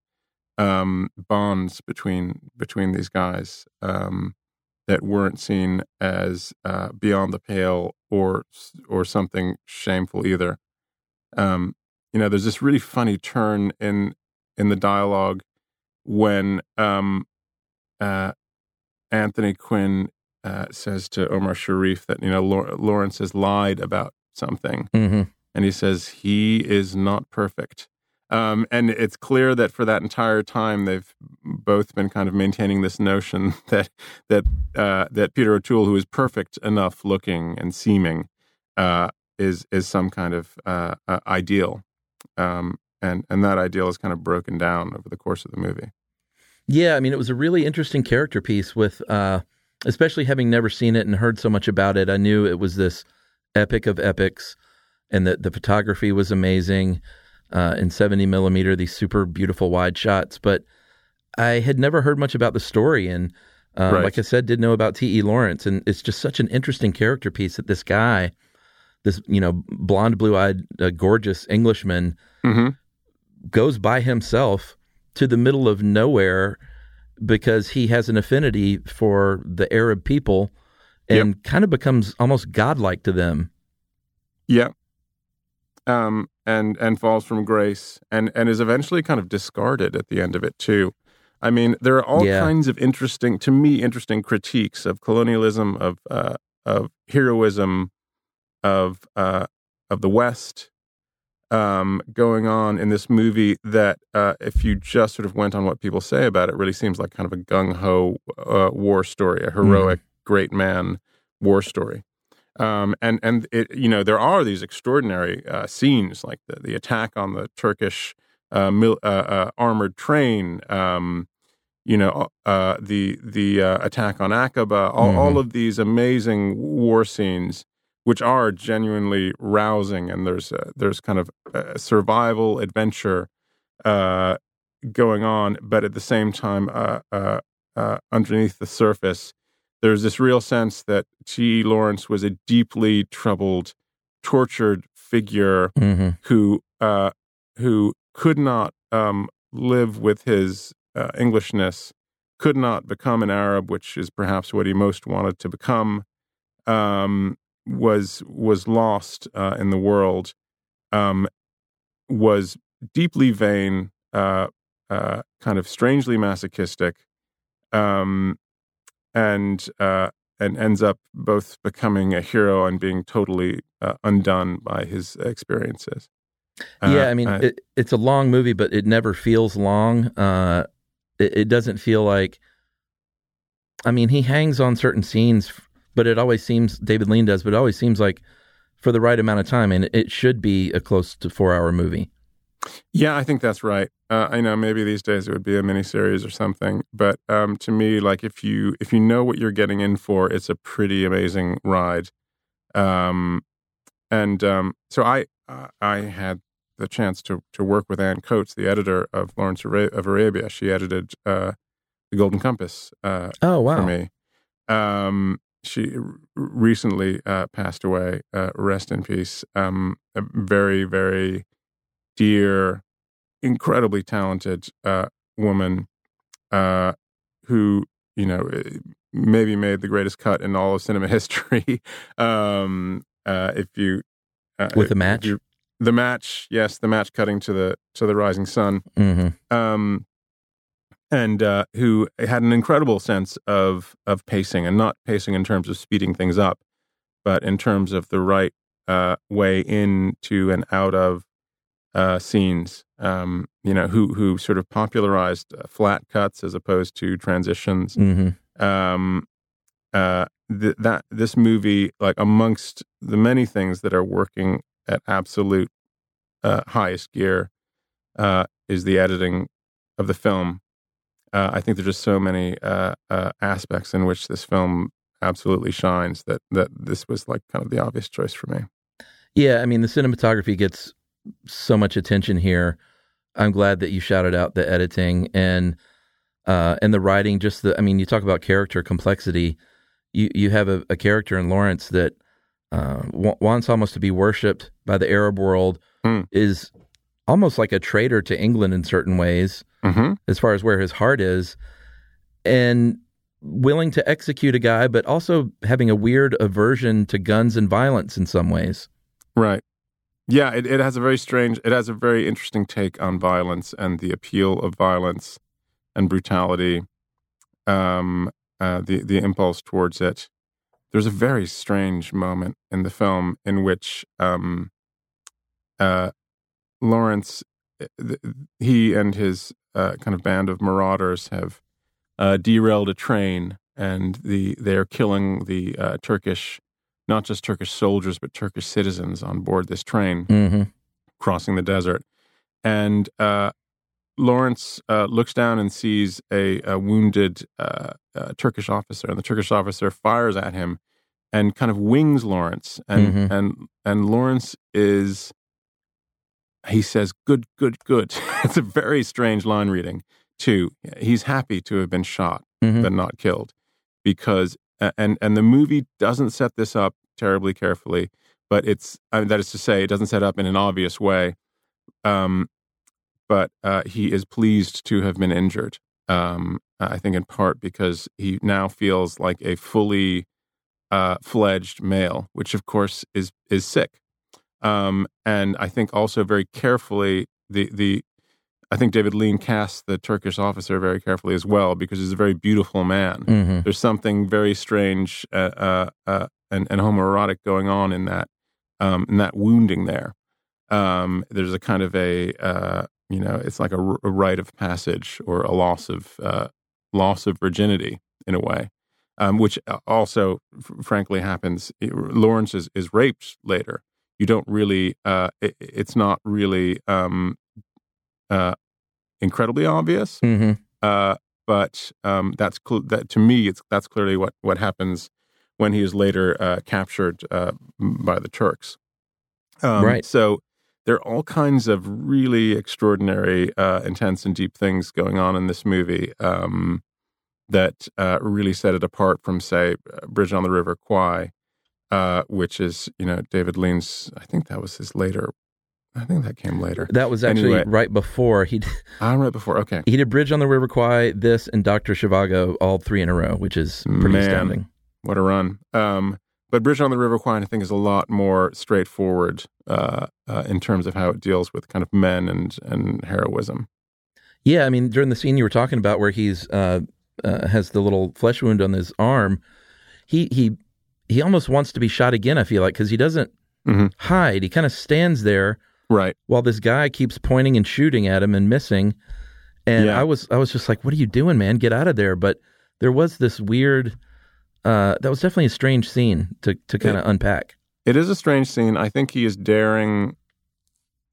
um, bonds between between these guys um, that weren't seen as uh, beyond the pale or or something shameful either. Um, you know, there's this really funny turn in in the dialogue when um, uh, Anthony Quinn uh, says to Omar Sharif that you know Lawrence has lied about something, Mm-hmm. and he says he is not perfect. Um, and it's clear that for that entire time, they've both been kind of maintaining this notion that that uh, that Peter O'Toole, who is perfect enough looking and seeming, uh, is is some kind of uh, uh, ideal, um, and and that ideal is kind of broken down over the course of the movie. Yeah, I mean, it was a really interesting character piece with, uh, especially having never seen it and heard so much about it. I knew it was this epic of epics and that the photography was amazing uh, in 70 millimeter, these super beautiful wide shots. But I had never heard much about the story. And uh, Right. like I said, did know about T.E. Lawrence. And it's just such an interesting character piece that this guy, this, you know, blonde, blue eyed, uh, gorgeous Englishman, Mm-hmm. goes by himself to the middle of nowhere because he has an affinity for the Arab people and kind of becomes almost godlike to them. Yeah. Um, and and falls from grace and and is eventually kind of discarded at the end of it too. I mean, there are all Yeah. kinds of interesting, to me, interesting critiques of colonialism, of uh, of heroism, of uh, of the West, um, going on in this movie. That uh, if you just sort of went on what people say about it, really seems like kind of a gung ho uh, war story, a heroic great man war story. Um, and and it, you know there are these extraordinary uh, scenes like the the attack on the Turkish uh, mil, uh, uh, armored train, um, you know uh, the the uh, attack on Aqaba, all, Mhm. all of these amazing war scenes, which are genuinely rousing, and there's uh, there's kind of uh, survival adventure uh, going on, but at the same time, uh, uh, uh, underneath the surface, there's this real sense that T. E. Lawrence was a deeply troubled, tortured figure Mm-hmm. who uh, who could not um, live with his uh, Englishness could not become an Arab, which is perhaps what he most wanted to become, um, was was lost uh, in the world, um, was deeply vain, uh, uh, kind of strangely masochistic, um, and uh, and ends up both becoming a hero and being totally uh, undone by his experiences. yeah, I mean, it, it's a long movie, but it never feels long. Uh, it, it doesn't feel like. I mean, he hangs on certain scenes, but it always seems David Lean does, but it always seems like for the right amount of time, and it should be a close to four hour movie. Yeah, I think that's right. Uh, I know maybe these days it would be a miniseries or something, but um, to me, like if you if you know what you're getting in for, it's a pretty amazing ride. Um, and um, so I uh, I had the chance to to work with Anne Coates, the editor of Lawrence of Arabia. She edited uh, the Golden Compass. Uh, oh wow! For me, um, she r- recently uh, passed away. Uh, rest in peace. Um, a very very dear, incredibly talented uh, woman uh, who, you know, eh, maybe made the greatest cut in all of cinema history. um, uh, if you uh, with the match, you, the match, yes, the match cutting to the to the rising sun. Mm-hmm. Um, and uh, who had an incredible sense of of pacing, and not pacing in terms of speeding things up, but in terms of the right uh, way into and out of uh, scenes. Um, you know, who who sort of popularized uh, flat cuts as opposed to transitions. Mm-hmm. Um, uh, th- that this movie, like amongst the many things that are working at absolute uh, highest gear, uh, is the editing of the film. Uh, I think there's just so many aspects in which this film absolutely shines that that this was like kind of the obvious choice for me. Yeah, I mean the cinematography gets so much attention here. I'm glad that you shouted out the editing and uh, and the writing. Just the, I mean, you talk about character complexity. You you have a, a character in Lawrence that uh, wants almost to be worshipped by the Arab world. Mm. Is almost like a traitor to England in certain ways, mm-hmm. as far as where his heart is, and willing to execute a guy, but also having a weird aversion to guns and violence in some ways. Right. Yeah, it, it has a very strange, it has a very interesting take on violence and the appeal of violence and brutality, um, uh, the the impulse towards it. There's a very strange moment in the film in which um, uh, Lawrence, eh, he and his uh, kind of band of marauders have uh, derailed a train, and the they are killing the uh, Turkish not just Turkish soldiers, but Turkish citizens on board this train mm-hmm. crossing the desert. And uh, Lawrence uh, looks down and sees a, a wounded uh, Turkish officer, and the Turkish officer fires at him and kind of wings Lawrence. And mm-hmm. and and Lawrence is he says, "Good, good, good." it's a very strange line reading. Too, he's happy to have been shot mm-hmm. but not killed because and and the movie doesn't set this up terribly carefully, but it's I mean, that is to say, it doesn't set up in an obvious way. Um, but uh, he is pleased to have been injured. Um, I think in part because he now feels like a fully uh, fledged male, which of course is is sick. Um, and I think also very carefully the the I think David Lean casts the Turkish officer very carefully as well because he's a very beautiful man. Mm-hmm. There's something very strange uh, uh, uh, and, and, homoerotic going on in that um, in that wounding there. Um, there's a kind of a uh, you know it's like a, r- a rite of passage or a loss of uh, loss of virginity in a way, um, which uh, also f- frankly happens. Lawrence is, is raped later. You don't really. It, it's not really um, uh, incredibly obvious. Mm-hmm. Uh, but um, that's cl- that to me, it's that's clearly what what happens when he is later uh, captured uh, by the Turks. Um, right. So there are all kinds of really extraordinary, uh, intense, and deep things going on in this movie um, that uh, really set it apart from, say, Bridge on the River Kwai, uh, which is you know David Lean's. I think that was his later I think that came later. That was actually Anyway. right before he Ah, right before. Okay. he did Bridge on the River Kwai, this, and Doctor Zhivago all three in a row, which is pretty Man. astounding. What a run. Um, but Bridge on the River Kwai, I think, is a lot more straightforward uh, uh, in terms of how it deals with kind of men and, and heroism. Yeah, I mean, during the scene you were talking about where he's uh, uh, has the little flesh wound on his arm, he he he almost wants to be shot again. I feel like because he doesn't Mhm. hide; he kind of stands there Right. while this guy keeps pointing and shooting at him and missing. And Yeah. I was I was just like, "What are you doing, man? Get out of there!" But there was this weird. Uh, that was definitely a strange scene to to kind of unpack. It is a strange scene. I think he is daring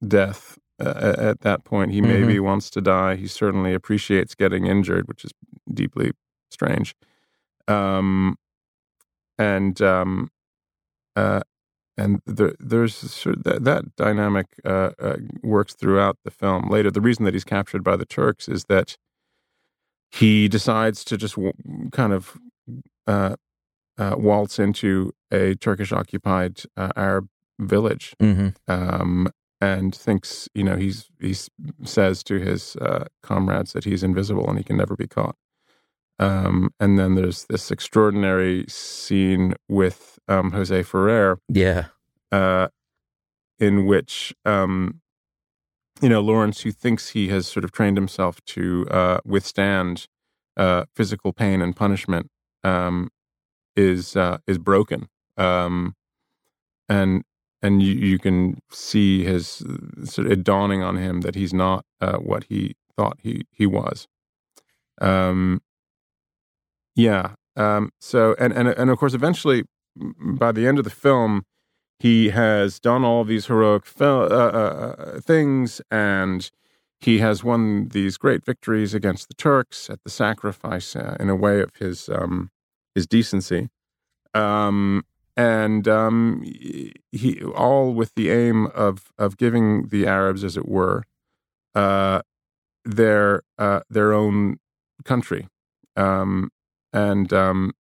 death uh, at- at that point. He maybe wants to die. He certainly appreciates getting injured, which is deeply strange. Um, and um, uh, and there, there's sort of that, that dynamic uh, uh, works throughout the film. Later, the reason that he's captured by the Turks is that he decides to just w- kind of uh, uh, waltz into a Turkish occupied uh, Arab village hmm um, and thinks, you know, he's he says to his uh, comrades that he's invisible and he can never be caught. Um, and then there's this extraordinary scene with um, Jose Ferrer Yeah, uh, in which um, you know Lawrence, who thinks he has sort of trained himself to uh, withstand uh, physical pain and punishment, um, is uh, is broken, um, and and you, you can see his sort of dawning on him that he's not uh, what he thought he he was. Um, yeah. Um, so and and and of course, eventually, by the end of the film, he has done all these heroic fil- uh, uh, uh, things, and he has won these great victories against the Turks at the sacrifice, uh, in a way, of his um, his decency, um, and um, he all with the aim of of giving the Arabs, as it were, uh, their uh, their own country, um, and um,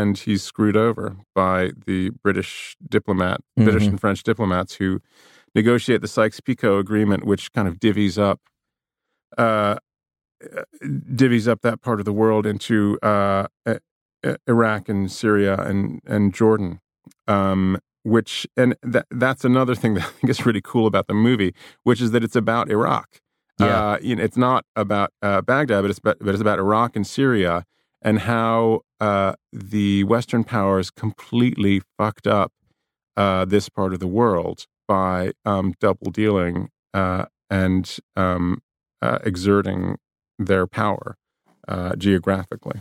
and he's screwed over by the British diplomat, British Mhm. and French diplomats who negotiate the Sykes-Picot agreement, which kind of divvies up, uh, uh, divvies up that part of the world into uh, Iraq and Syria and and Jordan, um, which and that that's another thing that I think is really cool about the movie, which is that it's about Iraq. Yeah. Uh, you know, it's not about uh, Baghdad, but it's about, but it's about Iraq and Syria and how uh, the Western powers completely fucked up uh, this part of the world by um, double dealing uh, and um, uh, exerting their power uh, geographically.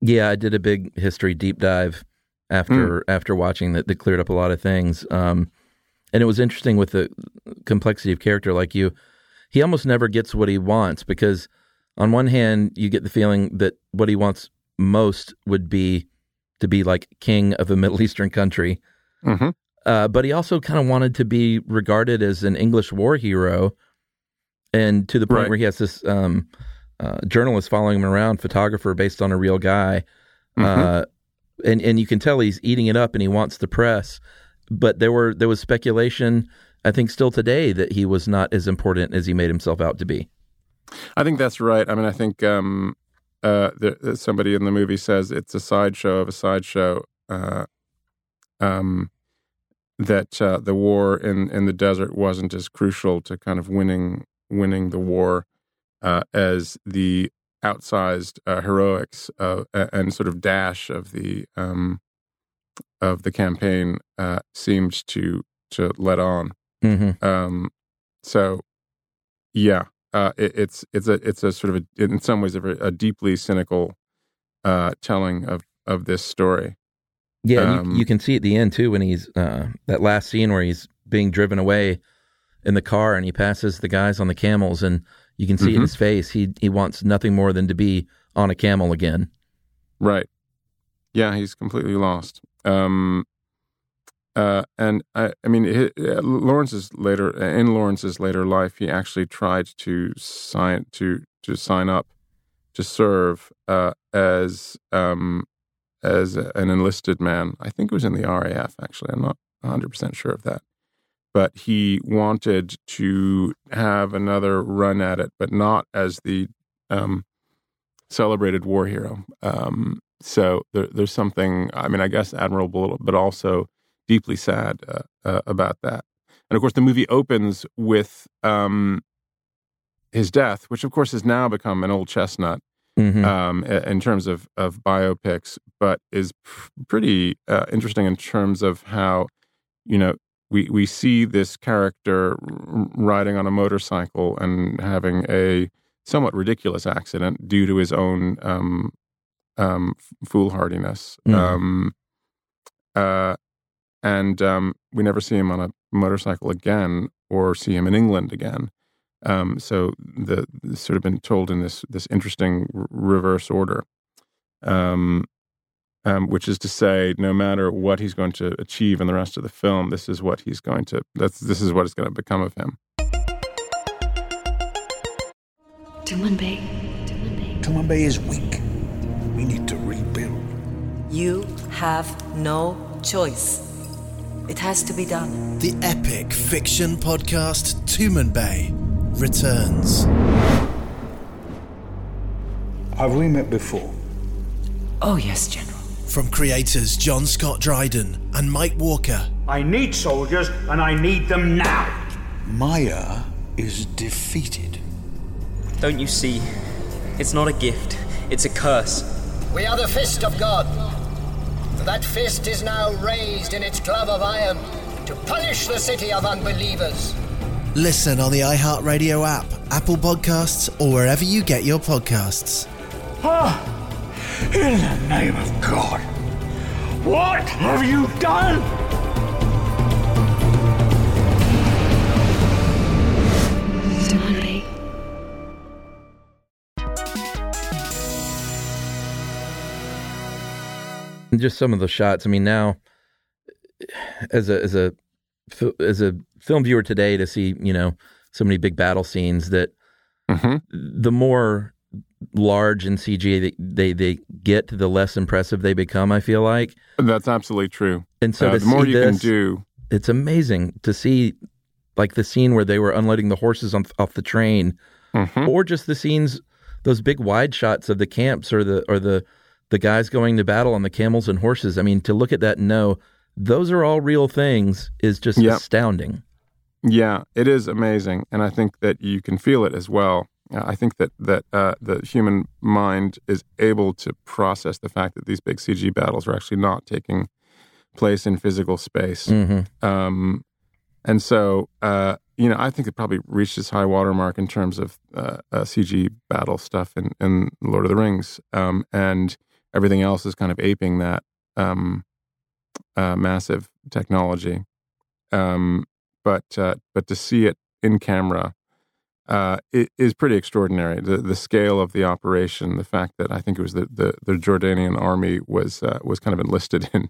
yeah. I did a big history deep dive after Hmm. after watching that. That cleared up a lot of things. Um, and it was interesting with the complexity of character. Like you, he almost never gets what he wants because on one hand you get the feeling that what he wants most would be to be like king of a Middle Eastern country. Mm-hmm. Uh, but he also kind of wanted to be regarded as an English war hero, and to the point Right. where he has this um, uh, journalist following him around, photographer based on a real guy, uh, and and you can tell he's eating it up and he wants the press. But there were there was speculation, I think, still today that he was not as important as he made himself out to be. I think that's right. I mean, I think um, uh, there, somebody in the movie says it's a sideshow of a sideshow. Uh, um, that uh, the war in, in the desert wasn't as crucial to kind of winning winning the war uh, as the outsized uh, heroics uh, and sort of dash of the um, of the campaign uh, seemed to to let on. Mm-hmm. Um, so, yeah, uh, it, it's it's a it's a sort of a, in some ways a, a deeply cynical uh, telling of of this story. Yeah, Um, you, you can see at the end too when he's uh, that last scene where he's being driven away in the car and he passes the guys on the camels and you can see in Mhm. his face he he wants nothing more than to be on a camel again. Right. Yeah, he's completely lost. Um, uh, and I, I mean, uh, Lawrence's later in Lawrence's later life, he actually tried to sign to to sign up to serve uh, as um, as an enlisted man. I think it was in the RAF. Actually, I'm not 100 percent sure of that. but he wanted to have another run at it, but not as the um, celebrated war hero. Um, so there, there's something, I mean, I guess admirable, but also deeply sad uh, uh, about that. And of course, the movie opens with um, his death, which of course has now become an old chestnut Mhm. um, in terms of, of biopics, but is pr- pretty uh, interesting in terms of how, you know, we, we see this character riding on a motorcycle and having a somewhat ridiculous accident due to his own um, um, foolhardiness. Mhm. Um, uh, and um, we never see him on a motorcycle again or see him in England again. Um, so the, the sort of been told in this this interesting r- reverse order, um, um, which is to say, no matter what he's going to achieve in the rest of the film, this is what he's going to. That's this is what is going to become of him. Tumanbay. Tumanbay. Tumanbay is weak. We need to rebuild. You have no choice. It has to be done. The epic fiction podcast Tumanbay returns. Have we met before? Oh, yes, General. From creators John Scott Dryden and Mike Walker, I need soldiers, and I need them now. Maya is defeated. Don't you see? It's not a gift, it's a curse. We are the fist of God. That fist is now raised in its glove of iron to punish the city of unbelievers. listen on the iHeartRadio app, Apple Podcasts, or wherever you get your podcasts. Ah! In the name of God, what have you done? just some of the shots. I mean, now as a as a as a film viewer today, to see you know so many big battle scenes that the more large in CG they, they they get, the less impressive they become. I feel like That's absolutely true. And so Uh, the more you can do, it's amazing to see like the scene where they were unloading the horses on, off the train, Mm-hmm. or just the scenes, those big wide shots of the camps or the or the the guys going to battle on the camels and horses. I mean, to look at that and know those are all real things is just Yep. astounding. Yeah, it is amazing, and I think that you can feel it as well. Uh, I think that that uh, the human mind is able to process the fact that these big CG battles are actually not taking place in physical space, Mhm. um, and so uh, you know I think it probably reached its high watermark in terms of uh, uh, CG battle stuff in, in Lord of the Rings, um, and everything else is kind of aping that um, uh, massive technology. Um, but uh, but to see it in camera uh, it is pretty extraordinary. The the scale of the operation, the fact that I think it was the the, the Jordanian army was uh, was kind of enlisted in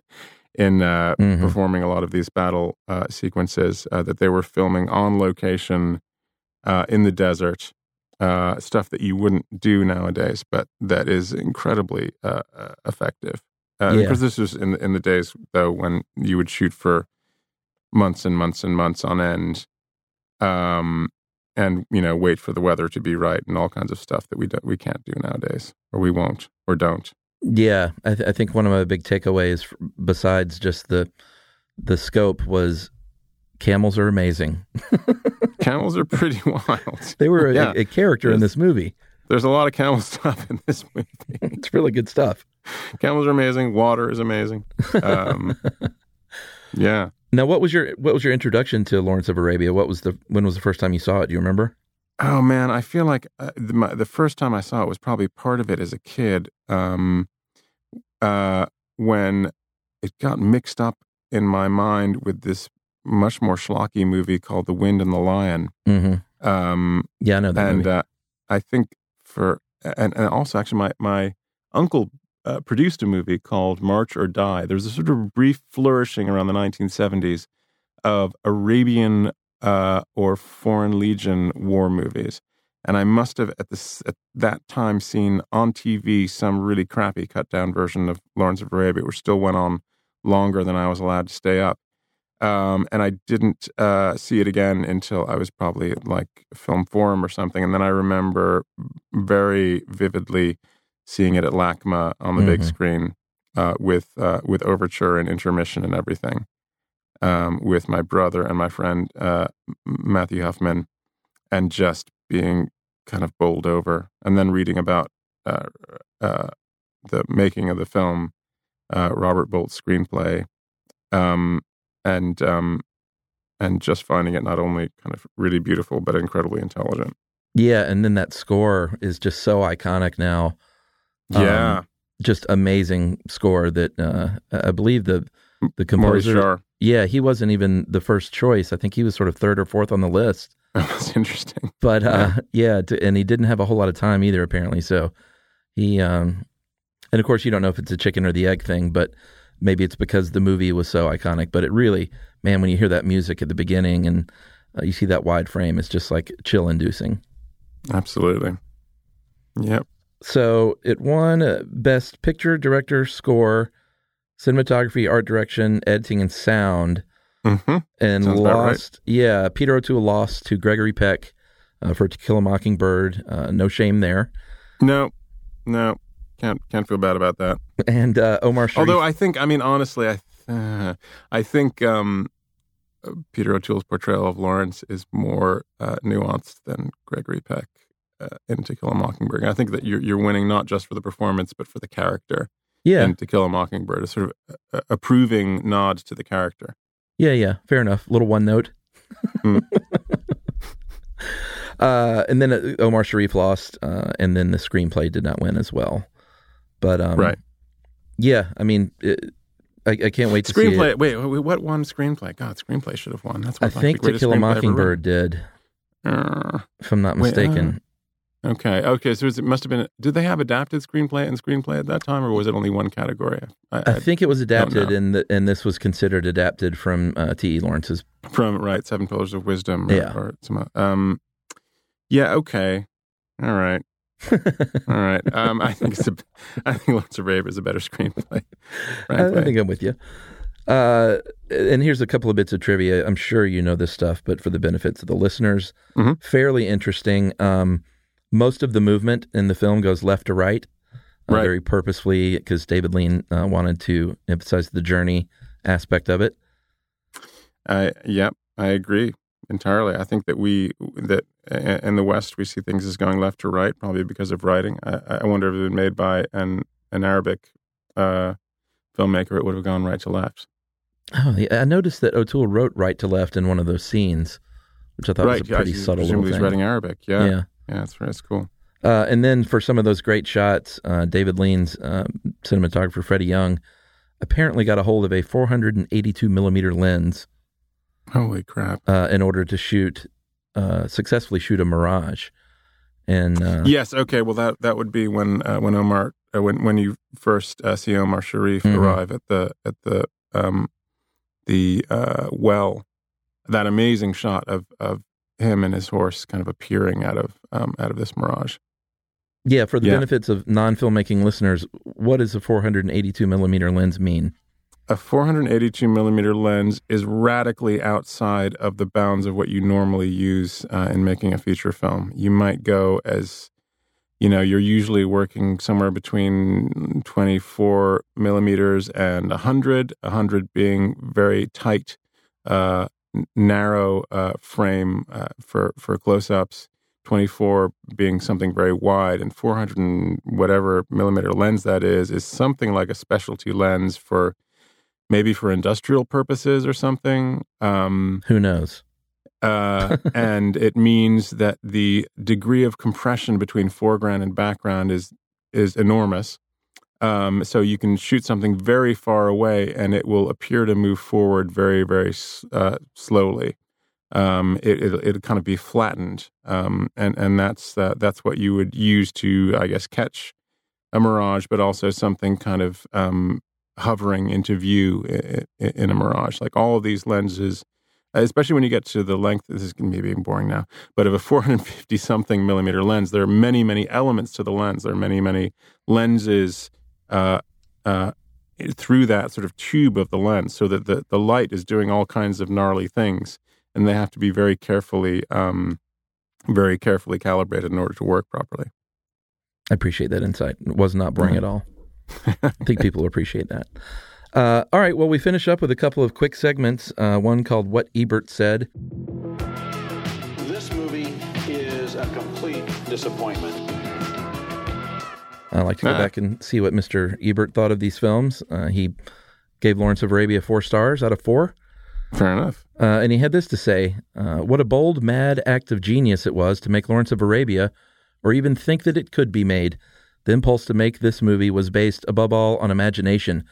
in uh, Mhm. performing a lot of these battle uh, sequences uh, that they were filming on location uh, in the desert. Uh, stuff that you wouldn't do nowadays, but that is incredibly uh, uh, effective. Uh, Yeah. Because this was in in the days though when you would shoot for months and months and months on end, um, and you know wait for the weather to be right and all kinds of stuff that we don't we can't do nowadays, or we won't, or don't. Yeah, I, th- I think one of my big takeaways, besides just the the scope, was camels are amazing. Camels are pretty wild. They were a, Yeah. a character in this movie. There's a lot of camel stuff in this movie. It's really good stuff. Camels are amazing. Water is amazing. Um, yeah. Now, what was your what was your introduction to Lawrence of Arabia? What was the when was the first time you saw it? Do you remember? Oh man, I feel like uh, the, my, the first time I saw it was probably part of it as a kid. Um, uh, when it got mixed up in my mind with this much more schlocky movie called The Wind and the Lion. Mm-hmm. Um, Yeah, I know that and uh, I think for and, and also actually my my uncle uh, produced a movie called March or Die. There was a sort of brief flourishing around the 1970s of Arabian uh, or Foreign Legion war movies. And I must have at this at that time seen on TV some really crappy cut down version of Lawrence of Arabia, which still went on longer than I was allowed to stay up. Um, and I didn't uh, see it again until I was probably at, like film forum or something. And then I remember very vividly seeing it at LACMA on the big Mhm. screen uh, with uh, with overture and intermission and everything, um, with my brother and my friend uh, Matthew Huffman, and just being kind of bowled over, and then reading about uh, uh, the making of the film, uh, Robert Bolt's screenplay, um, and um, and just finding it not only kind of really beautiful but incredibly intelligent. Yeah, and then that score is just so iconic now. Yeah. Um, just amazing score that uh, I believe the the composer. Yeah, he wasn't even the first choice. I think he was sort of third or fourth on the list. That's interesting. But uh, yeah, t- and he didn't have a whole lot of time either, apparently. So he, um, and of course, you don't know if it's a chicken or the egg thing, but maybe it's because the movie was so iconic. But it really, man, when you hear that music at the beginning and uh, you see that wide frame, it's just like chill inducing. Absolutely. Yep. So it won uh, Best Picture, Director, Score, Cinematography, Art Direction, Editing, and Sound. Mm-hmm. And Sounds about right. lost, yeah, Peter O'Toole lost to Gregory Peck uh, for To Kill a Mockingbird. Uh, no shame there. No, no, can't can't feel bad about that. And uh, Omar Sharif. Although I think, I mean, honestly, I uh, I think um, uh, Peter O'Toole's portrayal of Lawrence is more uh, nuanced than Gregory Peck uh, in To Kill a Mockingbird. And I think that you're you're winning not just for the performance, but for the character. Yeah. in To Kill a Mockingbird, a sort of a, a approving nod to the character. Yeah, yeah, fair enough. Little one note. Hmm. uh, and then uh, Omar Sharif lost, uh, and then the screenplay did not win as well. But um, Right. yeah, I mean, it, I, I can't wait to see Screenplay. it. Wait, wait, what won screenplay? God, screenplay should have won. That's I what think To Kill a Mockingbird did, Uh, if I'm not wait, uh, mistaken. Okay, okay. So it must have been. Did they have adapted screenplay and screenplay at that time, or was it only one category? I, think it was adapted, and the, and this was considered adapted from uh, T. E. Lawrence's. from right Seven Pillars of Wisdom. Or, Yeah. Or some, um. Yeah. Okay. All right. All right. Um. I think it's a. I think Lawrence of Arabia is a better screenplay. I, I think I'm with you. Uh, and here's a couple of bits of trivia. I'm sure you know this stuff, but for the benefits of the listeners, Mhm. fairly interesting. Um, most of the movement in the film goes left to right, uh, Right. very purposefully, because David Lean uh, wanted to emphasize the journey aspect of it. I yep, I agree entirely. I think that we that in the West we see things as going left to right, probably because of writing. I, I wonder if it had been made by an an Arabic uh, filmmaker, it would have gone right to left. Oh, yeah, I noticed that O'Toole wrote right to left in one of those scenes, which I thought right, was a pretty yeah, subtle little presumably he's writing Arabic. Yeah, Yeah. yeah, that's that's cool. Uh, and then for some of those great shots, uh, David Lean's uh, cinematographer Freddie Young apparently got a hold of a 482 millimeter lens Holy crap! uh, in order to shoot uh, successfully shoot a Mirage. And uh, Yes. Okay. Well, that that would be when uh, when Omar uh, when when you first uh, see Omar Sharif Mhm. arrive at the at the um, the uh, well, that amazing shot of of him and his horse kind of appearing out of um, out of this mirage. yeah, for the Yeah. benefits of non filmmaking listeners, what does a 482 millimeter lens mean? A 482 millimeter lens is radically outside of the bounds of what you normally use uh, in making a feature film. You might go as you know, you're usually working somewhere between 24 millimeters and 100, 100 being very tight, uh, narrow uh, frame uh, for, for close ups, 24 being something very wide, and 400 and whatever millimeter lens that is, is something like a specialty lens for maybe for industrial purposes or something. Um, Who knows? uh, and it means that the degree of compression between foreground and background is is enormous. Um, so you can shoot something very far away, and it will appear to move forward very, very uh, slowly. Um, it, it'll, it'll kind of be flattened, um, and and that's uh, that's what you would use to, I guess, catch a mirage, but also something kind of um, hovering into view in, a mirage. Like all of these lenses especially when you get to the length. This is going to be being boring now, but of a 450 something millimeter lens, there are many, many elements to the lens. There are many, many lenses uh, uh, through that sort of tube of the lens, so that the the light is doing all kinds of gnarly things, and they have to be very carefully, um, very carefully calibrated in order to work properly. I appreciate that insight. It was not boring at all. I think people appreciate that. Uh, all right. Well, we finish up with a couple of quick segments. Uh, one called "What Ebert Said." This movie is a complete disappointment. I like to go Ah. back and see what Mr. Ebert thought of these films. Uh, he gave Lawrence of Arabia four stars out of four. Fair enough. Uh, and he had this to say uh, What a bold, mad act of genius it was to make Lawrence of Arabia, or even think that it could be made. The impulse to make this movie was based, above all, on imagination.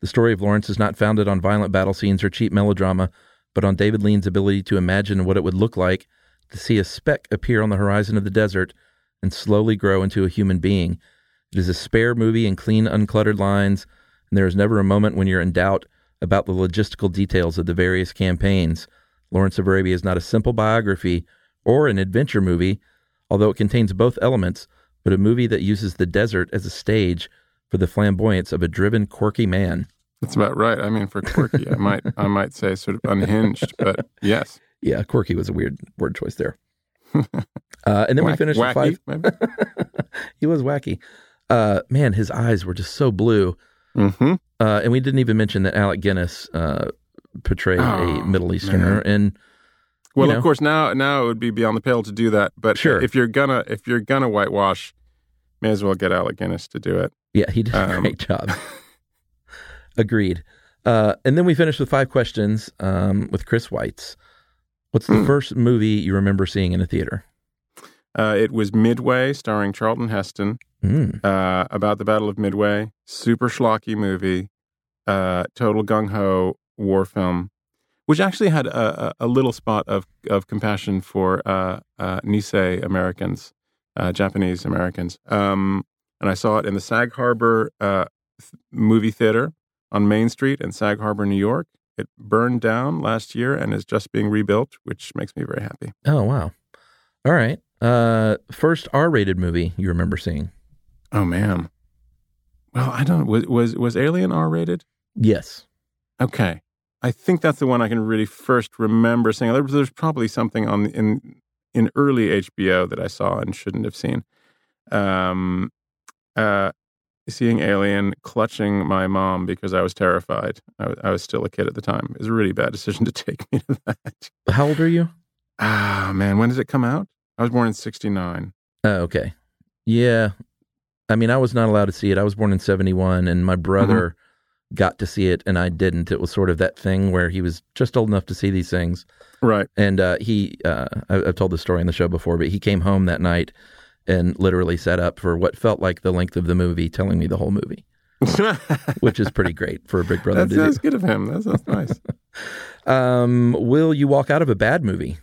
The story of Lawrence is not founded on violent battle scenes or cheap melodrama, but on David Lean's ability to imagine what it would look like to see a speck appear on the horizon of the desert and slowly grow into a human being. It is a spare movie in clean, uncluttered lines, and there is never a moment when you're in doubt about the logistical details of the various campaigns. Lawrence of Arabia is not a simple biography or an adventure movie, although it contains both elements, but a movie that uses the desert as a stage for the flamboyance of a driven, quirky man. That's about right. I mean, for quirky, I might I might say sort of unhinged, but yes. Yeah, quirky was a weird word choice there. Uh, and then we Wack- finished wacky, five. maybe? he was wacky. Uh, man, his eyes were just so blue. Mm-hmm. Uh, and we didn't even mention that Alec Guinness uh, portrayed Oh, a Middle Easterner, man. and Well, you know, of course, now now it would be beyond the pale to do that. But Sure. if you're gonna if you're gonna whitewash, may as well get Alec Guinness to do it. Yeah, he did a Um, great job. Agreed. Uh, and then we finished with five questions um, with Chris Weitz. What's Hmm. the first movie you remember seeing in a theater? Uh, it was Midway, starring Charlton Heston, Mm. uh, about the Battle of Midway. Super schlocky movie, uh, total gung ho war film, which actually had a, a, little spot of of compassion for uh, uh, Nisei Americans, uh, Japanese Americans. Um, and I saw it in the Sag Harbor uh, th- movie theater on Main Street in Sag Harbor, New York. It burned down last year and is just being rebuilt, which makes me very happy. Oh wow! All right. Uh, first R-rated movie you remember seeing? Oh man. Well, I don't. Was was was Alien R rated? Yes. Okay. I think that's the one I can really first remember seeing. There- There's probably something on in in early HBO that I saw and shouldn't have seen. Um, uh, seeing Alien, clutching my mom because I was terrified. I, was- I was still a kid at the time. It was a really bad decision to take me to that. How old are you? Ah, man, when did it come out? I was born in '69. Oh, okay. Yeah. I mean, I was not allowed to see it. I was born in 71 and my brother got to see it and I didn't. It was sort of that thing where he was just old enough to see these things. Right. And uh, he, uh, I, I've told the story on the show before, but he came home that night and literally sat up for what felt like the length of the movie, telling me the whole movie, which is pretty great for a big brother that's do. good of him. That's, that's nice. Um, will you walk out of a bad movie?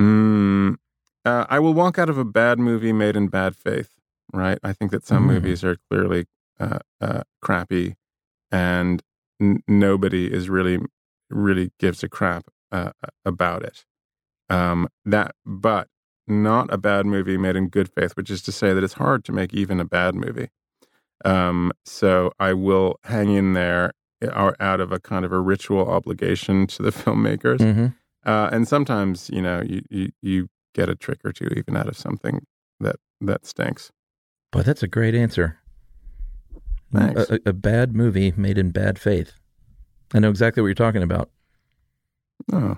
Mm, uh, I will walk out of a bad movie made in bad faith. Right. I think that some Mm. movies are clearly uh, uh, crappy, and n- nobody is really really gives a crap uh, about it. Um, that, but not a bad movie made in good faith, which is to say that it's hard to make even a bad movie. Um, so I will hang in there uh, out of a kind of a ritual obligation to the filmmakers. Mhm. Uh, and sometimes, you know, you, you, you get a trick or two even out of something that, that stinks. But that's a great answer. Thanks. A, a, bad movie made in bad faith. I know exactly what you're talking about. Oh,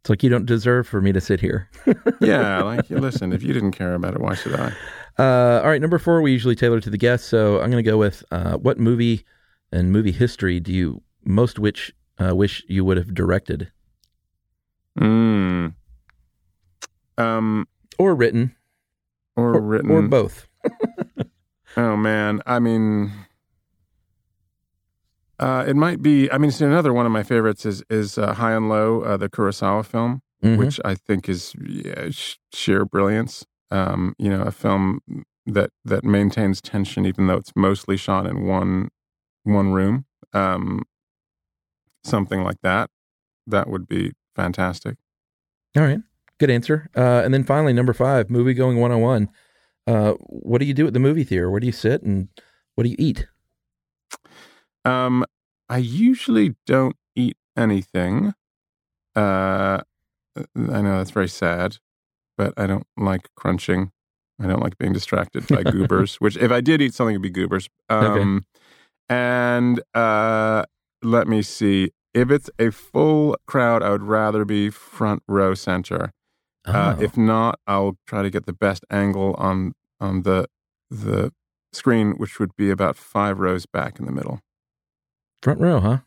It's like you don't deserve for me to sit here. yeah. Like, you listen, if you didn't care about it, why should I? Uh, all right, number four, we usually tailor to the guest. So I'm going to go with uh, what movie and movie history do you most which uh, wish you would have directed Mm. Um, or written or, written or both? Oh man, I mean, uh, it might be. I mean, see, another one of my favorites is is uh, High and Low, uh, the Kurosawa film, Mhm. which I think is yeah, sh- sheer brilliance. Um, you know, a film that that maintains tension even though it's mostly shot in one one room. Um, something like that. That would be fantastic. All right, good answer. Uh, and then finally, number five, movie going one on one. what do you do at the movie theater? Where do you sit and what do you eat? Um, I usually don't eat anything. Uh, I know that's very sad, but I don't like crunching. I don't like being distracted by goobers. Which, if I did eat something, it'd be goobers. Um, And uh, let me see. If it's a full crowd, I would rather be front row center. Uh, Oh. if not, I'll try to get the best angle on on the the screen, which would be about five rows back in the middle. Front row, huh?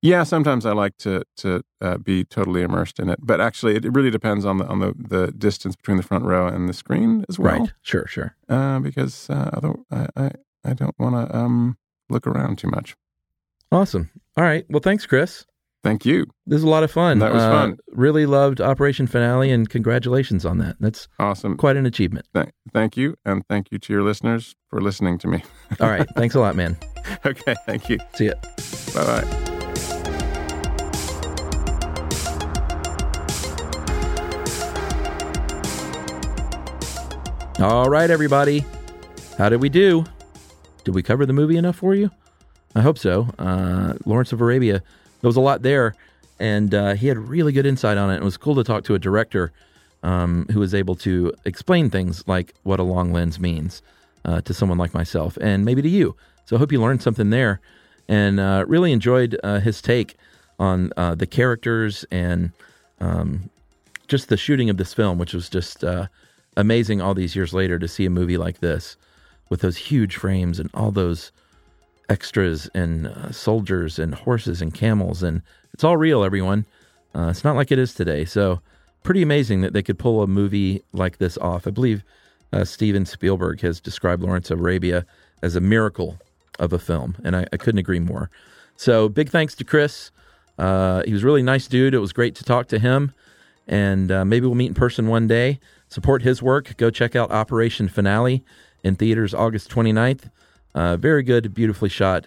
Yeah, sometimes I like to to uh, be totally immersed in it, but actually, it really depends on the on the, the distance between the front row and the screen as well. Right. Sure, sure. Uh, because uh, other, I, I I don't want to um look around too much. Awesome. All right. Well, thanks, Chris. Thank you. This is a lot of fun. That was Uh, fun. Really loved Operation Finale, and congratulations on that. That's awesome. Quite an achievement. Th- thank you, and thank you to your listeners for listening to me. All right. Thanks a lot, man. okay. Thank you. See ya. Bye bye. All right, everybody. How did we do? Did we cover the movie enough for you? I hope so. Uh, Lawrence of Arabia, there was a lot there, and uh, he had really good insight on it. It was cool to talk to a director um, who was able to explain things like what a long lens means uh, to someone like myself, and maybe to you. So I hope you learned something there, and uh, really enjoyed uh, his take on uh, the characters and um, just the shooting of this film, which was just uh, amazing all these years later to see a movie like this with those huge frames and all those extras and uh, soldiers and horses and camels. And it's all real, everyone. Uh, it's not like it is today. So, pretty amazing that they could pull a movie like this off. I believe uh, Steven Spielberg has described Lawrence of Arabia as a miracle of a film. And I, I couldn't agree more. So, big thanks to Chris. Uh, he was really nice dude. It was great to talk to him. And uh, maybe we'll meet in person one day. Support his work. Go check out Operation Finale in theaters August 29th. Uh, very good, beautifully shot,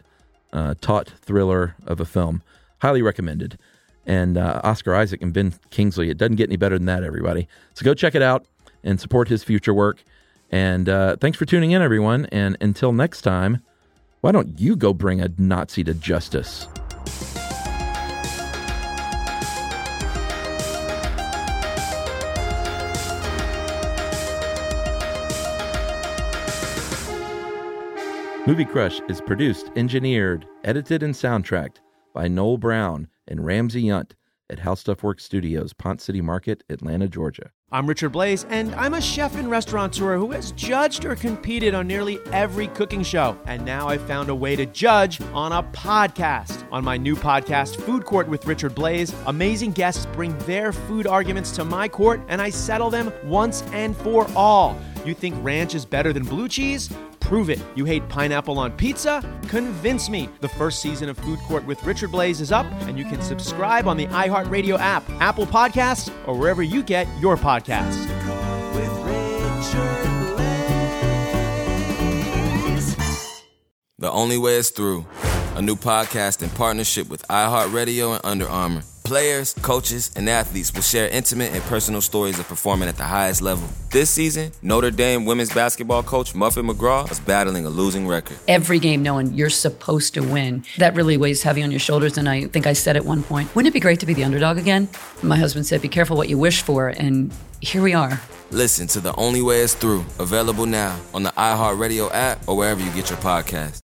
uh, taut thriller of a film. Highly recommended. And uh, Oscar Isaac and Ben Kingsley. It doesn't get any better than that, everybody. So go check it out and support his future work. And uh, thanks for tuning in, everyone. And until next time, why don't you go bring a Nazi to justice? Movie Crush is produced, engineered, edited, and soundtracked by Noel Brown and Ramsey Yunt at How Stuff Works Studios, Ponce City Market, Atlanta, Georgia. I'm Richard Blais, and I'm a chef and restaurateur who has judged or competed on nearly every cooking show. And now I've found a way to judge on a podcast. On my new podcast, Food Court with Richard Blais, amazing guests bring their food arguments to my court, and I settle them once and for all. You think ranch is better than blue cheese? Prove it. You hate pineapple on pizza? Convince me. The first season of Food Court with Richard Blais is up, and you can subscribe on the iHeartRadio app, Apple Podcasts, or wherever you get your podcasts. The Only Way is Through, a new podcast in partnership with iHeartRadio and Under Armour. Players, coaches, and athletes will share intimate and personal stories of performing at the highest level. This season, Notre Dame women's basketball coach Muffet McGraw is battling a losing record. every game knowing you're supposed to win. That really weighs heavy on your shoulders. And I think I said at one point, wouldn't it be great to be the underdog again? My husband said, be careful what you wish for. And here we are. Listen to The Only Way is Through, available now on the iHeartRadio app or wherever you get your podcasts.